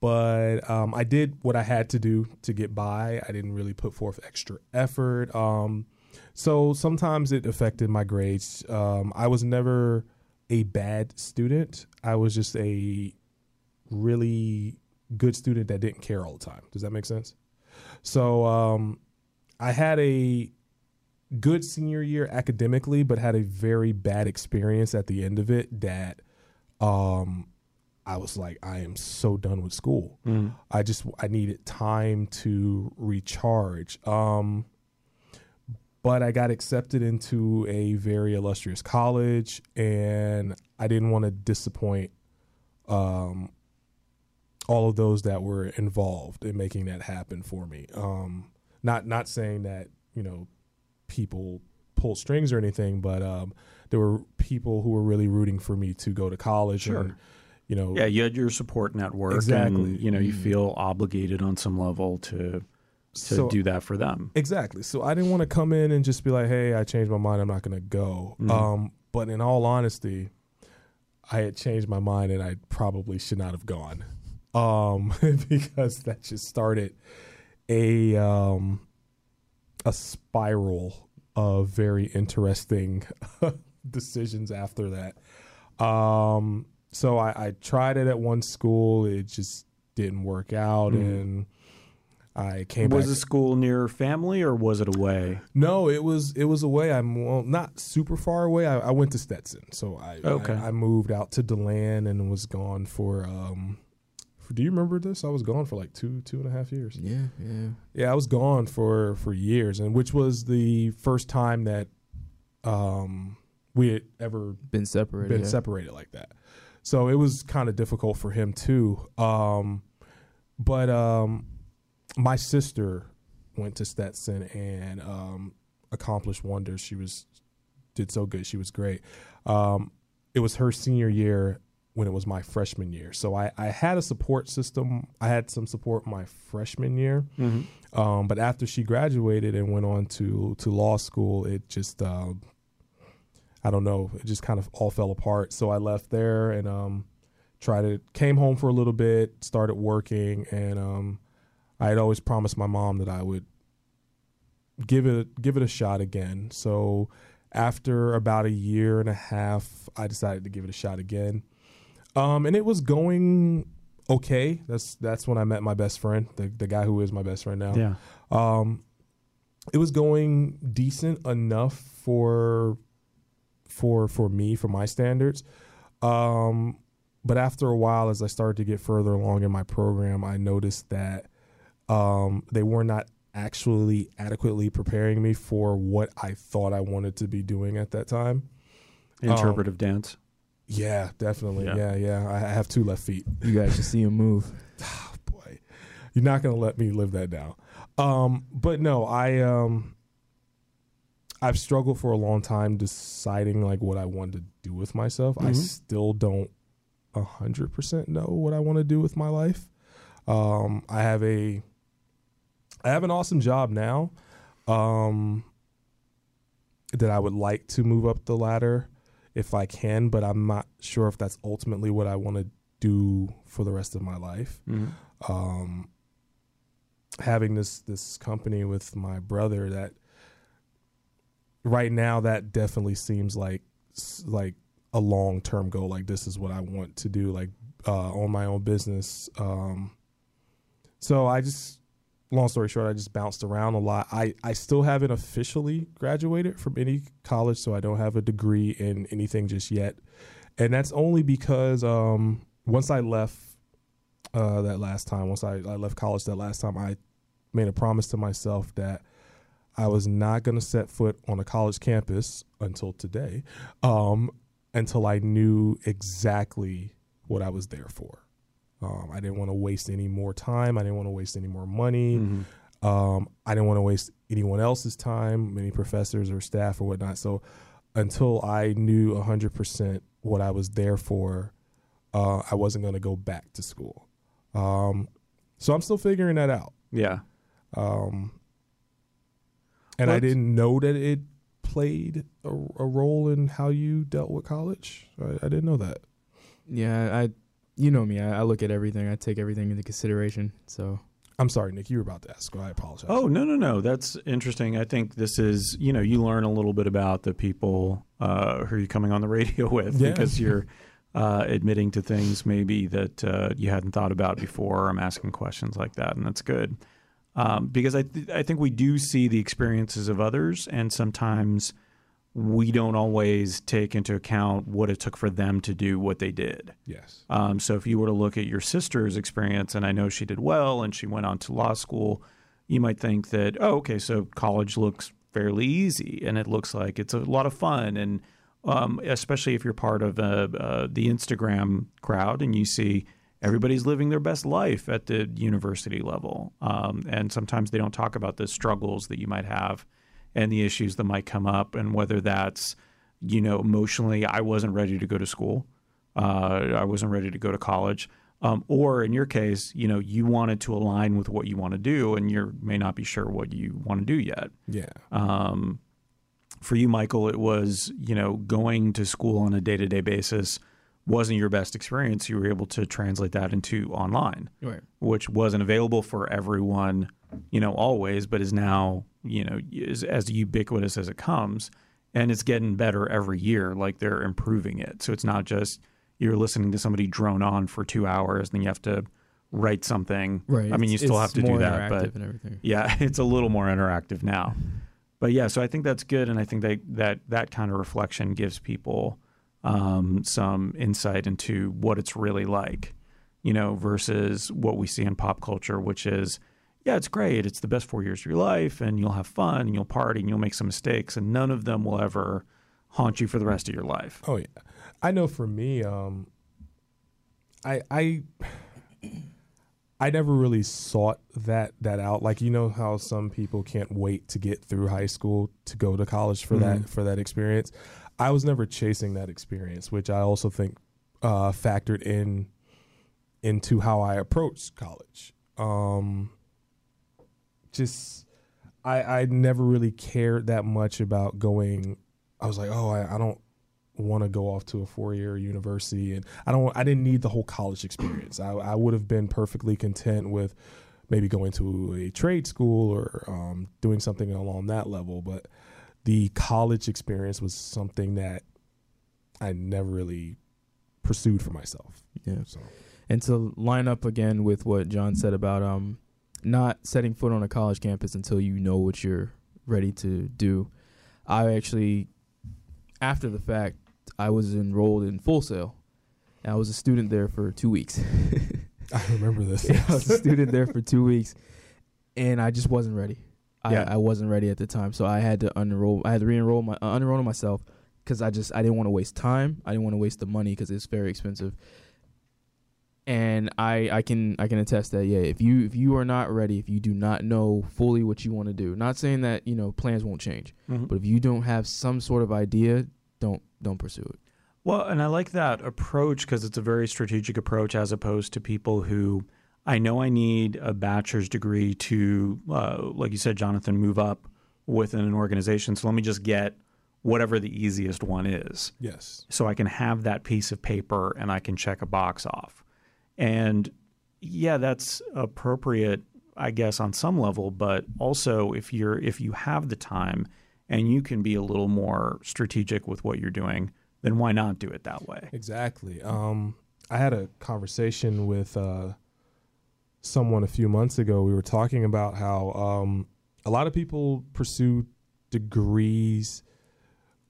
but um, I did what I had to do to get by. I didn't really put forth extra effort. Um, so sometimes it affected my grades. Um, I was never a bad student. I was just a really good student that didn't care all the time. Does that make sense? So um, I had a good senior year academically, but had a very bad experience at the end of it that um, I was like, I am so done with school. Mm. I just I needed time to recharge. Um, but I got accepted into a very illustrious college, and I didn't want to disappoint um, all of those that were involved in making that happen for me. Um, not not saying that you know people pull strings or anything, but um, there were people who were really rooting for me to go to college. Sure. And, you know, Yeah, you had your support network, Exactly. and you know you Mm. feel obligated on some level to to So- do that for them. Exactly. So I didn't want to come in and just be like, "Hey, I changed my mind. I'm not going to go." Mhm. Um, but in all honesty, I had changed my mind, and I probably should not have gone, um, because that just started a um, a spiral of very interesting decisions after that. Um, so I, I tried it at one school. It just didn't work out, Mhm. and I came Was back. the school near family or was it away? No, it was it was away. I'm well, not super far away. I, I went to Stetson, so I, Okay. I I moved out to DeLand and was gone for. um for, Do you remember this? I was gone for like two two and a half years. Yeah, yeah. Yeah, I was gone for for years, and which was the first time that um we had ever Been separated. been yeah. separated like that. So it was kind of difficult for him too. Um, but um, my sister went to Stetson and um, accomplished wonders. She was did so good. She was great. Um, it was her senior year when it was my freshman year. So I, I had a support system. I had some support my freshman year. Mm-hmm. Um, but after she graduated and went on to to law school, it just um, I don't know, it just kind of all fell apart. So I left there and um, tried to came home for a little bit, started working, and um, I had always promised my mom that I would give it give it a shot again. So after about a year and a half, I decided to give it a shot again, um, and it was going okay. That's that's when I met my best friend, the the guy who is my best friend now. Yeah. Um, it was going decent enough for for for me for my standards. Um, but after a while, as I started to get further along in my program, I noticed that um, they were not actually adequately preparing me for what I thought I wanted to be doing at that time. Interpretive dance. Yeah, definitely. Yeah. Yeah, yeah. I I have two left feet. You guys should see him move. Oh, boy, you're not gonna let me live that down. Um, but no, I um, I've struggled for a long time deciding like what I want to do with myself. I Mhm. still don't a hundred percent know what I want to do with my life. Um, I have a I have an awesome job now. Um, that I would like to move up the ladder if I can, but I'm not sure if that's ultimately what I want to do for the rest of my life. Mhm. Um, having this this company with my brother that right now that definitely seems like like a long term goal. Like this is what I want to do. Like uh, own my own business. Um, so I just long story short, I just bounced around a lot. I, I still haven't officially graduated from any college, so I don't have a degree in anything just yet. And that's only because um, once I left uh, that last time, once I, I left college that last time, I made a promise to myself that I was not going to set foot on a college campus until today, um, until I knew exactly what I was there for. Um, I didn't want to waste any more time. I didn't want to waste any more money. Mhm. Um, I didn't want to waste anyone else's time, many professors or staff or whatnot. So until I knew 100% what I was there for, uh, I wasn't going to go back to school. Um, so I'm still figuring that out. Yeah. Um, and I didn't know that it played a, a role in how you dealt with college. I, I didn't know that. Yeah, I, you know me. I, I look at everything. I take everything into consideration. So I'm sorry, Nick. You were about to ask. I apologize. Oh no no no! That's interesting. I think this is you know you learn a little bit about the people uh, who you're coming on the radio with Yeah. because you're uh, admitting to things maybe that uh, you hadn't thought about before. I'm asking questions like that, and that's good um, because I th- I think we do see the experiences of others, and sometimes we don't always take into account what it took for them to do what they did. yes. Um, so if you were to look at your sister's experience, and I know she did well and she went on to law school, you might think that, oh, okay, so college looks fairly easy and it looks like it's a lot of fun. And um, especially if you're part of uh, uh, the Instagram crowd and you see everybody's living their best life at the university level. Um, and sometimes they don't talk about the struggles that you might have and the issues that might come up, and whether that's, you know, emotionally, I wasn't ready to go to school. Uh, I wasn't ready to go to college. Um, or in your case, you know, you wanted to align with what you want to do, and you may not be sure what you want to do yet. Yeah. Um, for you, Michael, it was you know going to school on a day to day basis wasn't your best experience. You were able to translate that into online, Right. which wasn't available for everyone, you know, always, but is now you know is as ubiquitous as it comes, and it's getting better every year. Like they're improving it, so it's not just you're listening to somebody drone on for two hours, and then you have to write something. Right. I mean, you still have to do that, but interactive and everything. yeah, it's a little more interactive now. But yeah, so I think that's good, and I think that that that kind of reflection gives people um, some insight into what it's really like, you know, versus what we see in pop culture, which is, yeah, it's great, it's the best four years of your life, and you'll have fun, and you'll party, and you'll make some mistakes, and none of them will ever haunt you for the rest of your life. Oh yeah, I know. For me, um, I I I never really sought that that out. Like you know how some people can't wait to get through high school to go to college for Mhm. that for that experience. I was never chasing that experience, which I also think uh, factored in into how I approached college. Um, just I I never really cared that much about going. I was like, oh, I, I don't want to go off to a four year university, and I don't. I didn't need the whole college experience. I, I would have been perfectly content with maybe going to a trade school or um, doing something along that level. But the college experience was something that I never really pursued for myself. Yeah. So And to line up again with what John said about um not setting foot on a college campus until you know what you're ready to do. I actually after the fact I was enrolled in Full Sail. And I was a student there for 2 weeks. I remember this. I was a student there for 2 weeks and I just wasn't ready. Yeah. I, I wasn't ready at the time, so I had to unroll. I had to re-enroll my uh, unenroll myself because I just I didn't want to waste time. I didn't want to waste the money because it's very expensive. And I I can I can attest that yeah, if you if you are not ready, if you do not know fully what you want to do, not saying that you know plans won't change, but if you don't have some sort of idea, don't don't pursue it. Well, and I like that approach because it's a very strategic approach as opposed to people who I know I need a bachelor's degree to, uh, like you said, Jonathan, move up within an organization. So let me just get whatever the easiest one is Yes. so I can have that piece of paper and I can check a box off. And yeah, that's appropriate, I guess, on some level. But also, if you're if you have the time and you can be a little more strategic with what you're doing, then why not do it that way? Exactly. Um, I had a conversation with uh, someone a few months ago. We were talking about how um, a lot of people pursue degrees,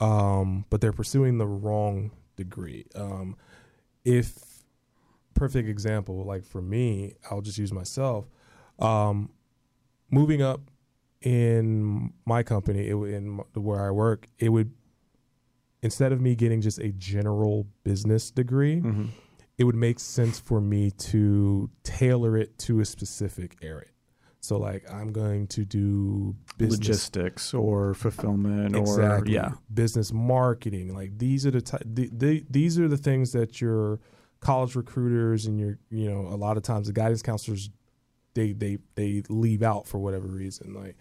um, but they're pursuing the wrong degree. Um, if perfect example, like for me, I'll just use myself. Um, moving up in my company, it, in where I work, it would instead of me getting just a general business degree, Mm-hmm. It would make sense for me to tailor it to a specific area. So, like, I'm going to do business Logistics or fulfillment exactly, or yeah. business marketing. Like, these are the, ty- the, the these are the things that your college recruiters and your you know a lot of times the guidance counselors they they they leave out for whatever reason. Like,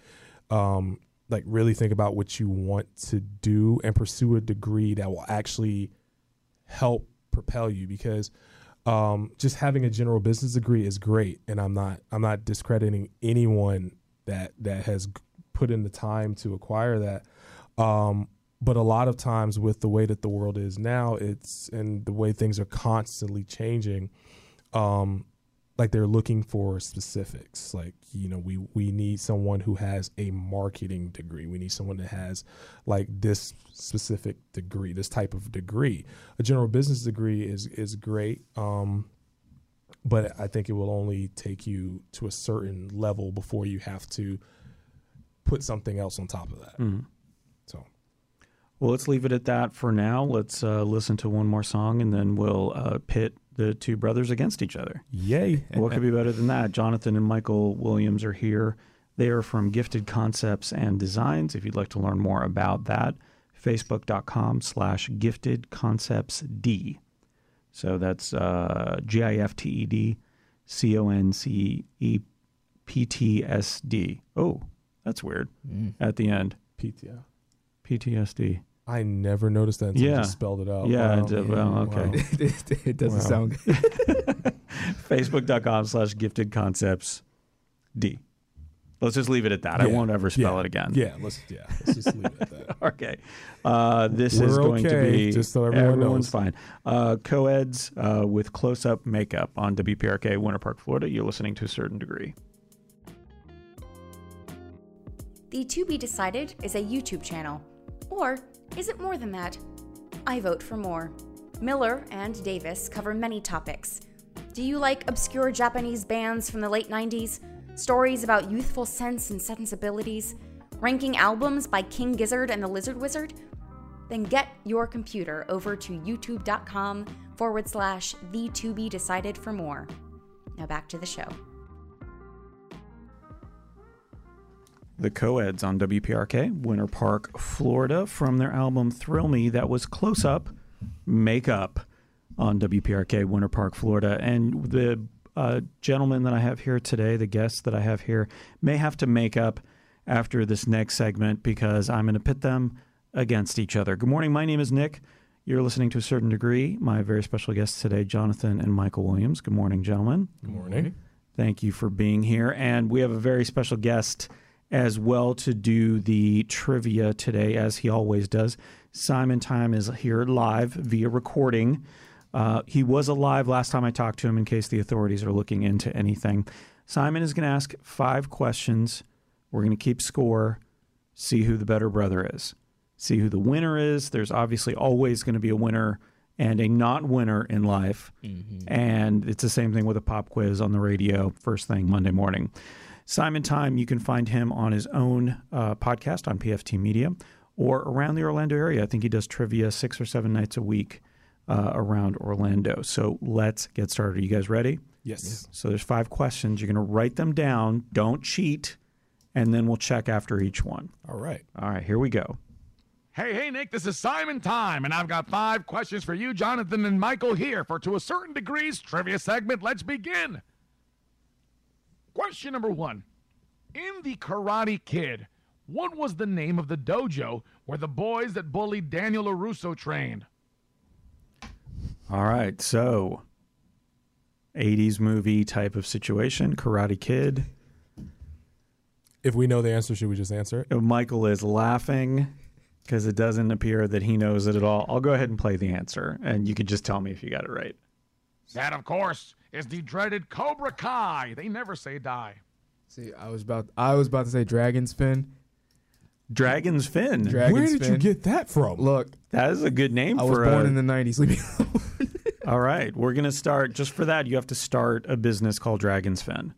um, like really think about what you want to do and pursue a degree that will actually help propel you because um, just having a general business degree is great. And i'm not i'm not discrediting anyone that that has put in the time to acquire that. Um, but a lot of times with the way that the world is now it's and the way things are constantly changing um, like they're looking for specifics. Like you know we we need someone who has a marketing degree. We need someone that has like this specific degree this type of degree. A general business degree is is great um but i think it will only take you to a certain level before you have to put something else on top of that. Mhm. so. Well, let's leave it at that for now. Let's uh, listen to one more song and then we'll uh, pit the two brothers against each other. yay what could be better than that? Jonathan and Michael Williams are here. They are from Gifted Concepts and Designs. If you'd like to learn more about that, facebook.com slash gifted concepts D. So that's uh, G I F T E D C O N C E P T S D. Oh, that's weird. Mm. At the end, PTO. PTSD. I never noticed that until you Yeah. just spelled it out. Yeah, Wow. it's, uh, well, okay. Wow. it, it doesn't Wow. sound good. Facebook.com slash gifted concepts D. Let's just leave it at that. I won't ever spell Yeah. it again. Yeah, let's yeah, let's just leave it at that. Okay. Uh, this is We're going to be just so everyone everyone's knows. fine. Uh, co-eds uh, with close-up makeup on WPRK Winter Park, Florida. You're listening to a certain degree. The To Be Decided is a YouTube channel. Or is it more than that? I vote for more. Miller and Davis cover many topics. Do you like obscure Japanese bands from the late 90s? Stories about youthful sense and sensibilities? Ranking albums by King Gizzard and the Lizard Wizard? Then get your computer over to youtube.com forward slash the to be decided for more. Now back to the show. The co-eds on WPRK Winter Park, Florida, from their album Thrill Me. That was close-up makeup on WPRK Winter Park, Florida. And the uh, gentleman that I have here today, the guests that I have here, may have to make up after this next segment because I'm going to pit them against each other. Good morning. My name is Nick. You're listening to a certain degree. My very special guests today, Jonathan and Michael Williams. Good morning, gentlemen. Good morning. Thank you for being here. And we have a very special guest as well to do the trivia today, as he always does. Simon Time is here live via recording. Uh, he was alive last time I talked to him in case the authorities are looking into anything. Simon is going to ask five questions. We're going to keep score, see who the better brother is, see who the winner is. There's obviously always going to be a winner and a not winner in life. And it's the same thing with a pop quiz on the radio first thing Monday morning. Simon Time, you can find him on his own uh, podcast on PFT Media or around the Orlando area. I think he does trivia six or seven nights a week uh, around Orlando. So let's get started. Are you guys ready? Yes. So there's five questions. You're going to write them down. Don't cheat. And then we'll check after each one. All right. All right, here we go. Hey, hey, Nick, this is Simon Time, and I've got five questions for you, Jonathan and Michael, here for To a Certain Degree's trivia segment. Let's begin. Question number one In The Karate Kid, what was the name of the dojo where the boys that bullied Daniel LaRusso trained? All right, so 80s movie type of situation, Karate Kid. If we know the answer, should we just answer it? Oh, Michael is laughing because it doesn't appear that he knows it at all. I'll go ahead and play the answer, and you can just tell me if you got it right. That, of course, is the dreaded Cobra Kai. They never say die. See, I was about I was about to say Dragon's Fin. Dragon's Fin. Dragon's Where did you get that from? Look, that is a good name for that. I was born a. in the '90s. Leave me alone. all right, we're gonna start just for that. You have to start a business called Dragon's Fin.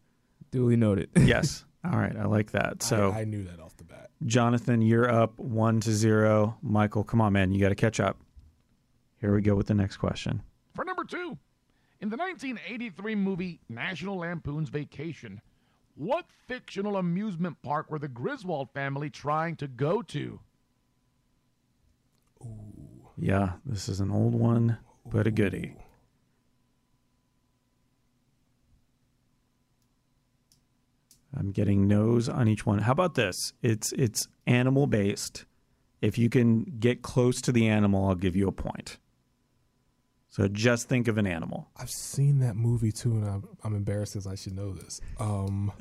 Duly noted. Yes. all right, I like that. So, I, I knew that off the bat. Jonathan, you're up one to zero. Michael, come on, man, you got to catch up. Here we go with the next question. For number two, in the 1983 movie National Lampoon's Vacation, what fictional amusement park were the Griswold family trying to go to? Ooh. Yeah, this is an old one, but a goodie. I'm getting no's on each one. How about this? It's it's animal based. If you can get close to the animal, I'll give you a point. So just think of an animal. I've seen that movie too, and I'm, I'm embarrassed as I should know this. Um,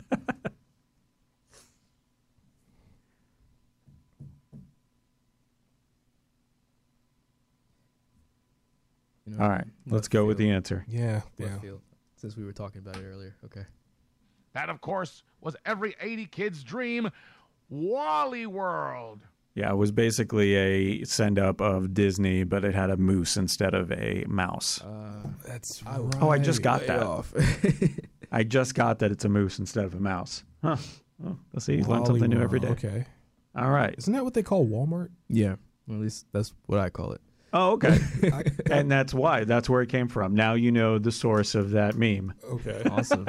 You know, All right, let's go with the answer. yeah, Left yeah. field, Since we were talking about it earlier. Okay. That, of course, was every 80 kid's dream Wally World. Yeah, it was basically a send up of Disney, but it had a moose instead of a mouse. Uh, That's I- right. Oh, I just got way that. off. I just got that it's a moose instead of a mouse. Huh. Well, let's see. You learn something new every day. Okay. All right. Isn't that what they call Walmart? yeah. Well, at least that's what I call it. Oh, okay. and that's why. That's where it came from. Now you know the source of that meme. Okay. Awesome.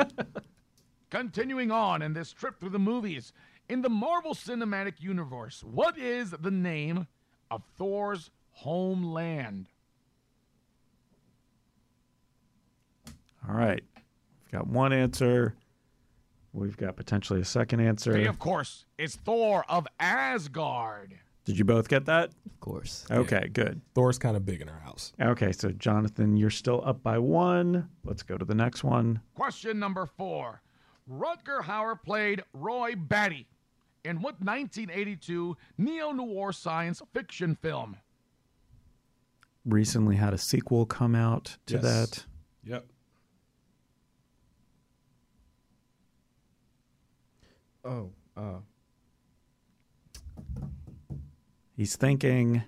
Continuing on in this trip through the movies, in the Marvel Cinematic Universe, what is the name of Thor's homeland? All right. We've got one answer. We've got potentially a second answer. Hey, of course, it's Thor of Asgard. Did you both get that? Of course. Okay, good. Thor's kind of big in our house. Okay, so Jonathan, you're still up by one. Let's go to the next one. Question number four. Rutger Hauer played Roy Batty in what 1982 neo noir science fiction film? Recently had a sequel come out to Yes. that. Yep. Oh. Uh, He's thinking.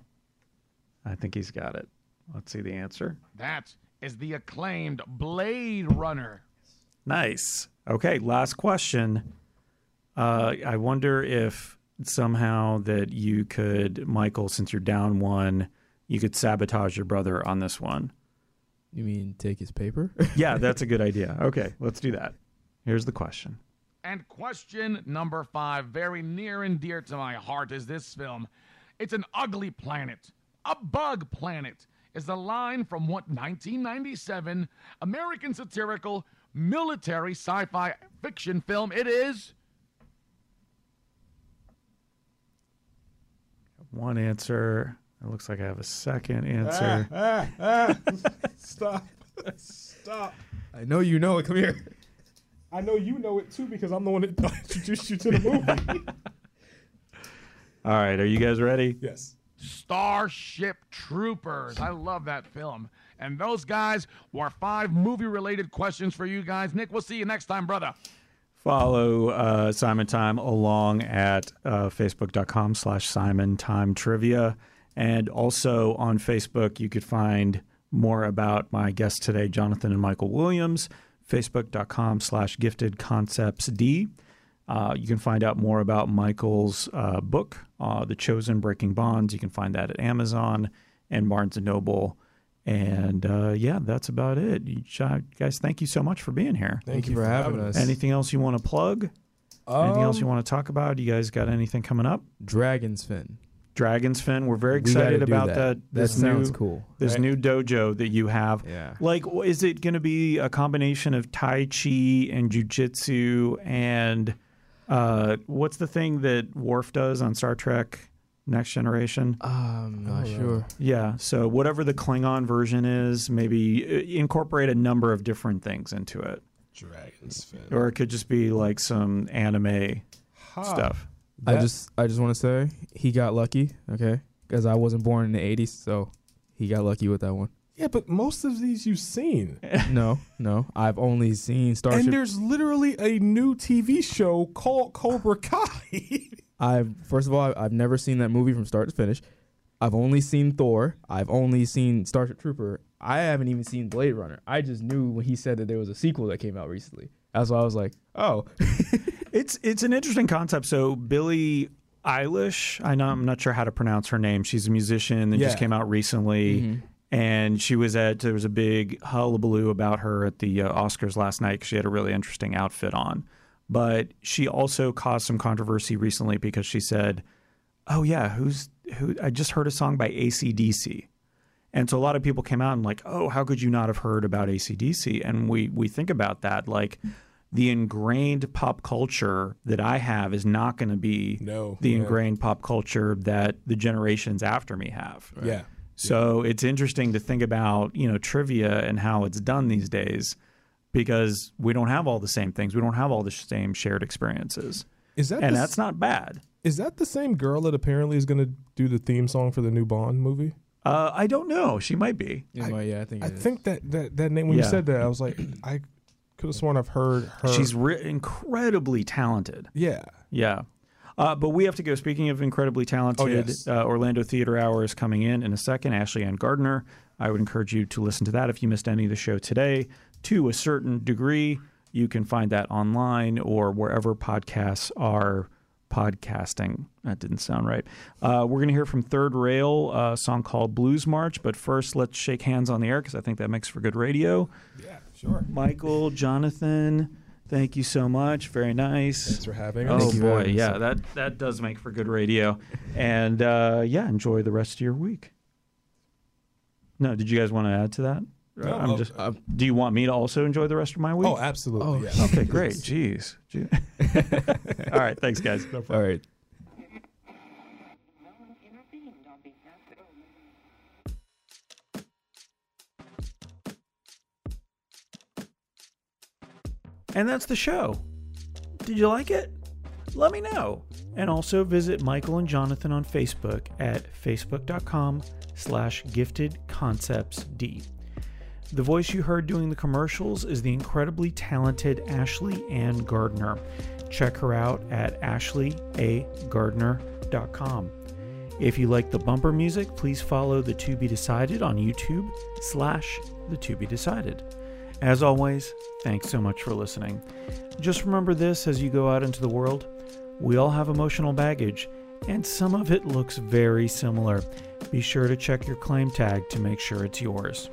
I think he's got it. Let's see the answer. That is the acclaimed Blade Runner. Nice. Okay, last question. Uh, I wonder if somehow that you could, Michael, since you're down one, you could sabotage your brother on this one. you mean take his paper? Yeah, that's a good idea. Okay, let's do that. Here's the question. And question number five, very near and dear to my heart, is this film. It's an ugly planet, a bug planet, is the line from what 1997 American satirical military sci fi fiction film it is? One answer. It looks like I have a second answer. Ah, ah. Stop. Stop. I know you know it. Come here. I know you know it too because I'm the one that introduced you to the movie. All right, are you guys ready? yes. Starship Troopers. I love that film. And those guys were five movie related questions for you guys. Nick, we'll see you next time, brother. Follow uh, Simon Time along at uh, facebook.com slash Simon Time Trivia. And also on Facebook, you could find more about my guests today, Jonathan and Michael Williams, facebook.com slash gifted concepts D. Uh, you can find out more about Michael's uh, book, uh, The Chosen Breaking Bonds. You can find that at Amazon and Barnes and Noble. And uh, yeah, that's about it. You guys, thank you so much for being here. Thank you for having us. Anything else you want to plug? Anything else you Um, want to talk about? You guys got anything coming up? Dragon's Fin. Dragon's Fin. We're very excited do about that. that. That This sounds new, cool. This Right. new dojo that you have. Yeah. Like, is it going to be a combination of Tai Chi and Jujitsu and uh, what's the thing that Worf does on Star Trek Next Generation? I'm not Oh, sure. Yeah. So whatever the Klingon version is, maybe uh, incorporate a number of different things into it, Dragon's Fin. or it could just be like some anime Ha. stuff. I That- just I just want to say he got lucky, okay? Because I wasn't born in the '80s, so he got lucky with that one. Yeah, but most of these you've seen. no, no, I've only seen Starship. And there's literally a new TV show called Cobra Kai. I've first of all, I've never seen that movie from start to finish. I've only seen Thor. I've only seen Starship Trooper. I haven't even seen Blade Runner. I just knew when he said that there was a sequel that came out recently. That's why I was like, oh, It's it's an interesting concept. So Billie Eilish, I know I'm not sure how to pronounce her name. She's a musician that just came out recently, Mm-hmm. and she was at there was a big hullabaloo about her at the uh, Oscars last night because she had a really interesting outfit on. But she also caused some controversy recently because she said, "Oh yeah, who's who? I just heard a song by ACDC." And so a lot of people came out and like, oh, how could you not have heard about ACDC? And we we think about that like the ingrained pop culture that I have is not going to be No, the yeah. ingrained pop culture that the generations after me have. yeah. So it's interesting to think about, you know, trivia and how it's done these days because we don't have all the same things. We don't have all the same shared experiences. Is that And the, that's not bad. is that the same girl that apparently is going to do the theme song for the new Bond movie? Uh, I don't know. She might be. yeah, well, yeah I think I it is. think that, that that name when you said that I was like I could have sworn I've heard her. She's re- incredibly talented. yeah. Yeah. Uh, but we have to go. Speaking of incredibly talented, Oh, yes. uh, Orlando Theater Hour is coming in in a second. Ashley Ann Gardner. I would encourage you to listen to that if you missed any of the show today. To a certain degree, you can find that online or wherever podcasts are podcasting. That didn't sound right. Uh, we're going to hear from Third Rail, a song called Blues March. But first, let's shake hands on the air because I think that makes for good radio. Yeah, sure. Michael, Jonathan, thank you so much. Very nice. Thanks for having Oh us. Thank boy, yeah, that that does make for good radio, and uh, yeah, enjoy the rest of your week. No, did you guys want to add to that? No, I'm uh, just. uh, do you want me to also enjoy the rest of my week? Oh, absolutely. Oh, yeah. okay, great. Jeez. Gee- All right, thanks, guys. All right. And that's the show. Did you like it? Let me know. And also visit Michael and Jonathan on Facebook at facebook.com slash giftedconceptsd. The voice you heard doing the commercials is the incredibly talented Ashley Ann Gardner. Check her out at ashleyaGardner.com. If you like the bumper music, please follow the To Be Decided on YouTube slash the To Be Decided. As always, thanks so much for listening. Just remember this as you go out into the world. We all have emotional baggage, and some of it looks very similar. Be sure to check your claim tag to make sure it's yours.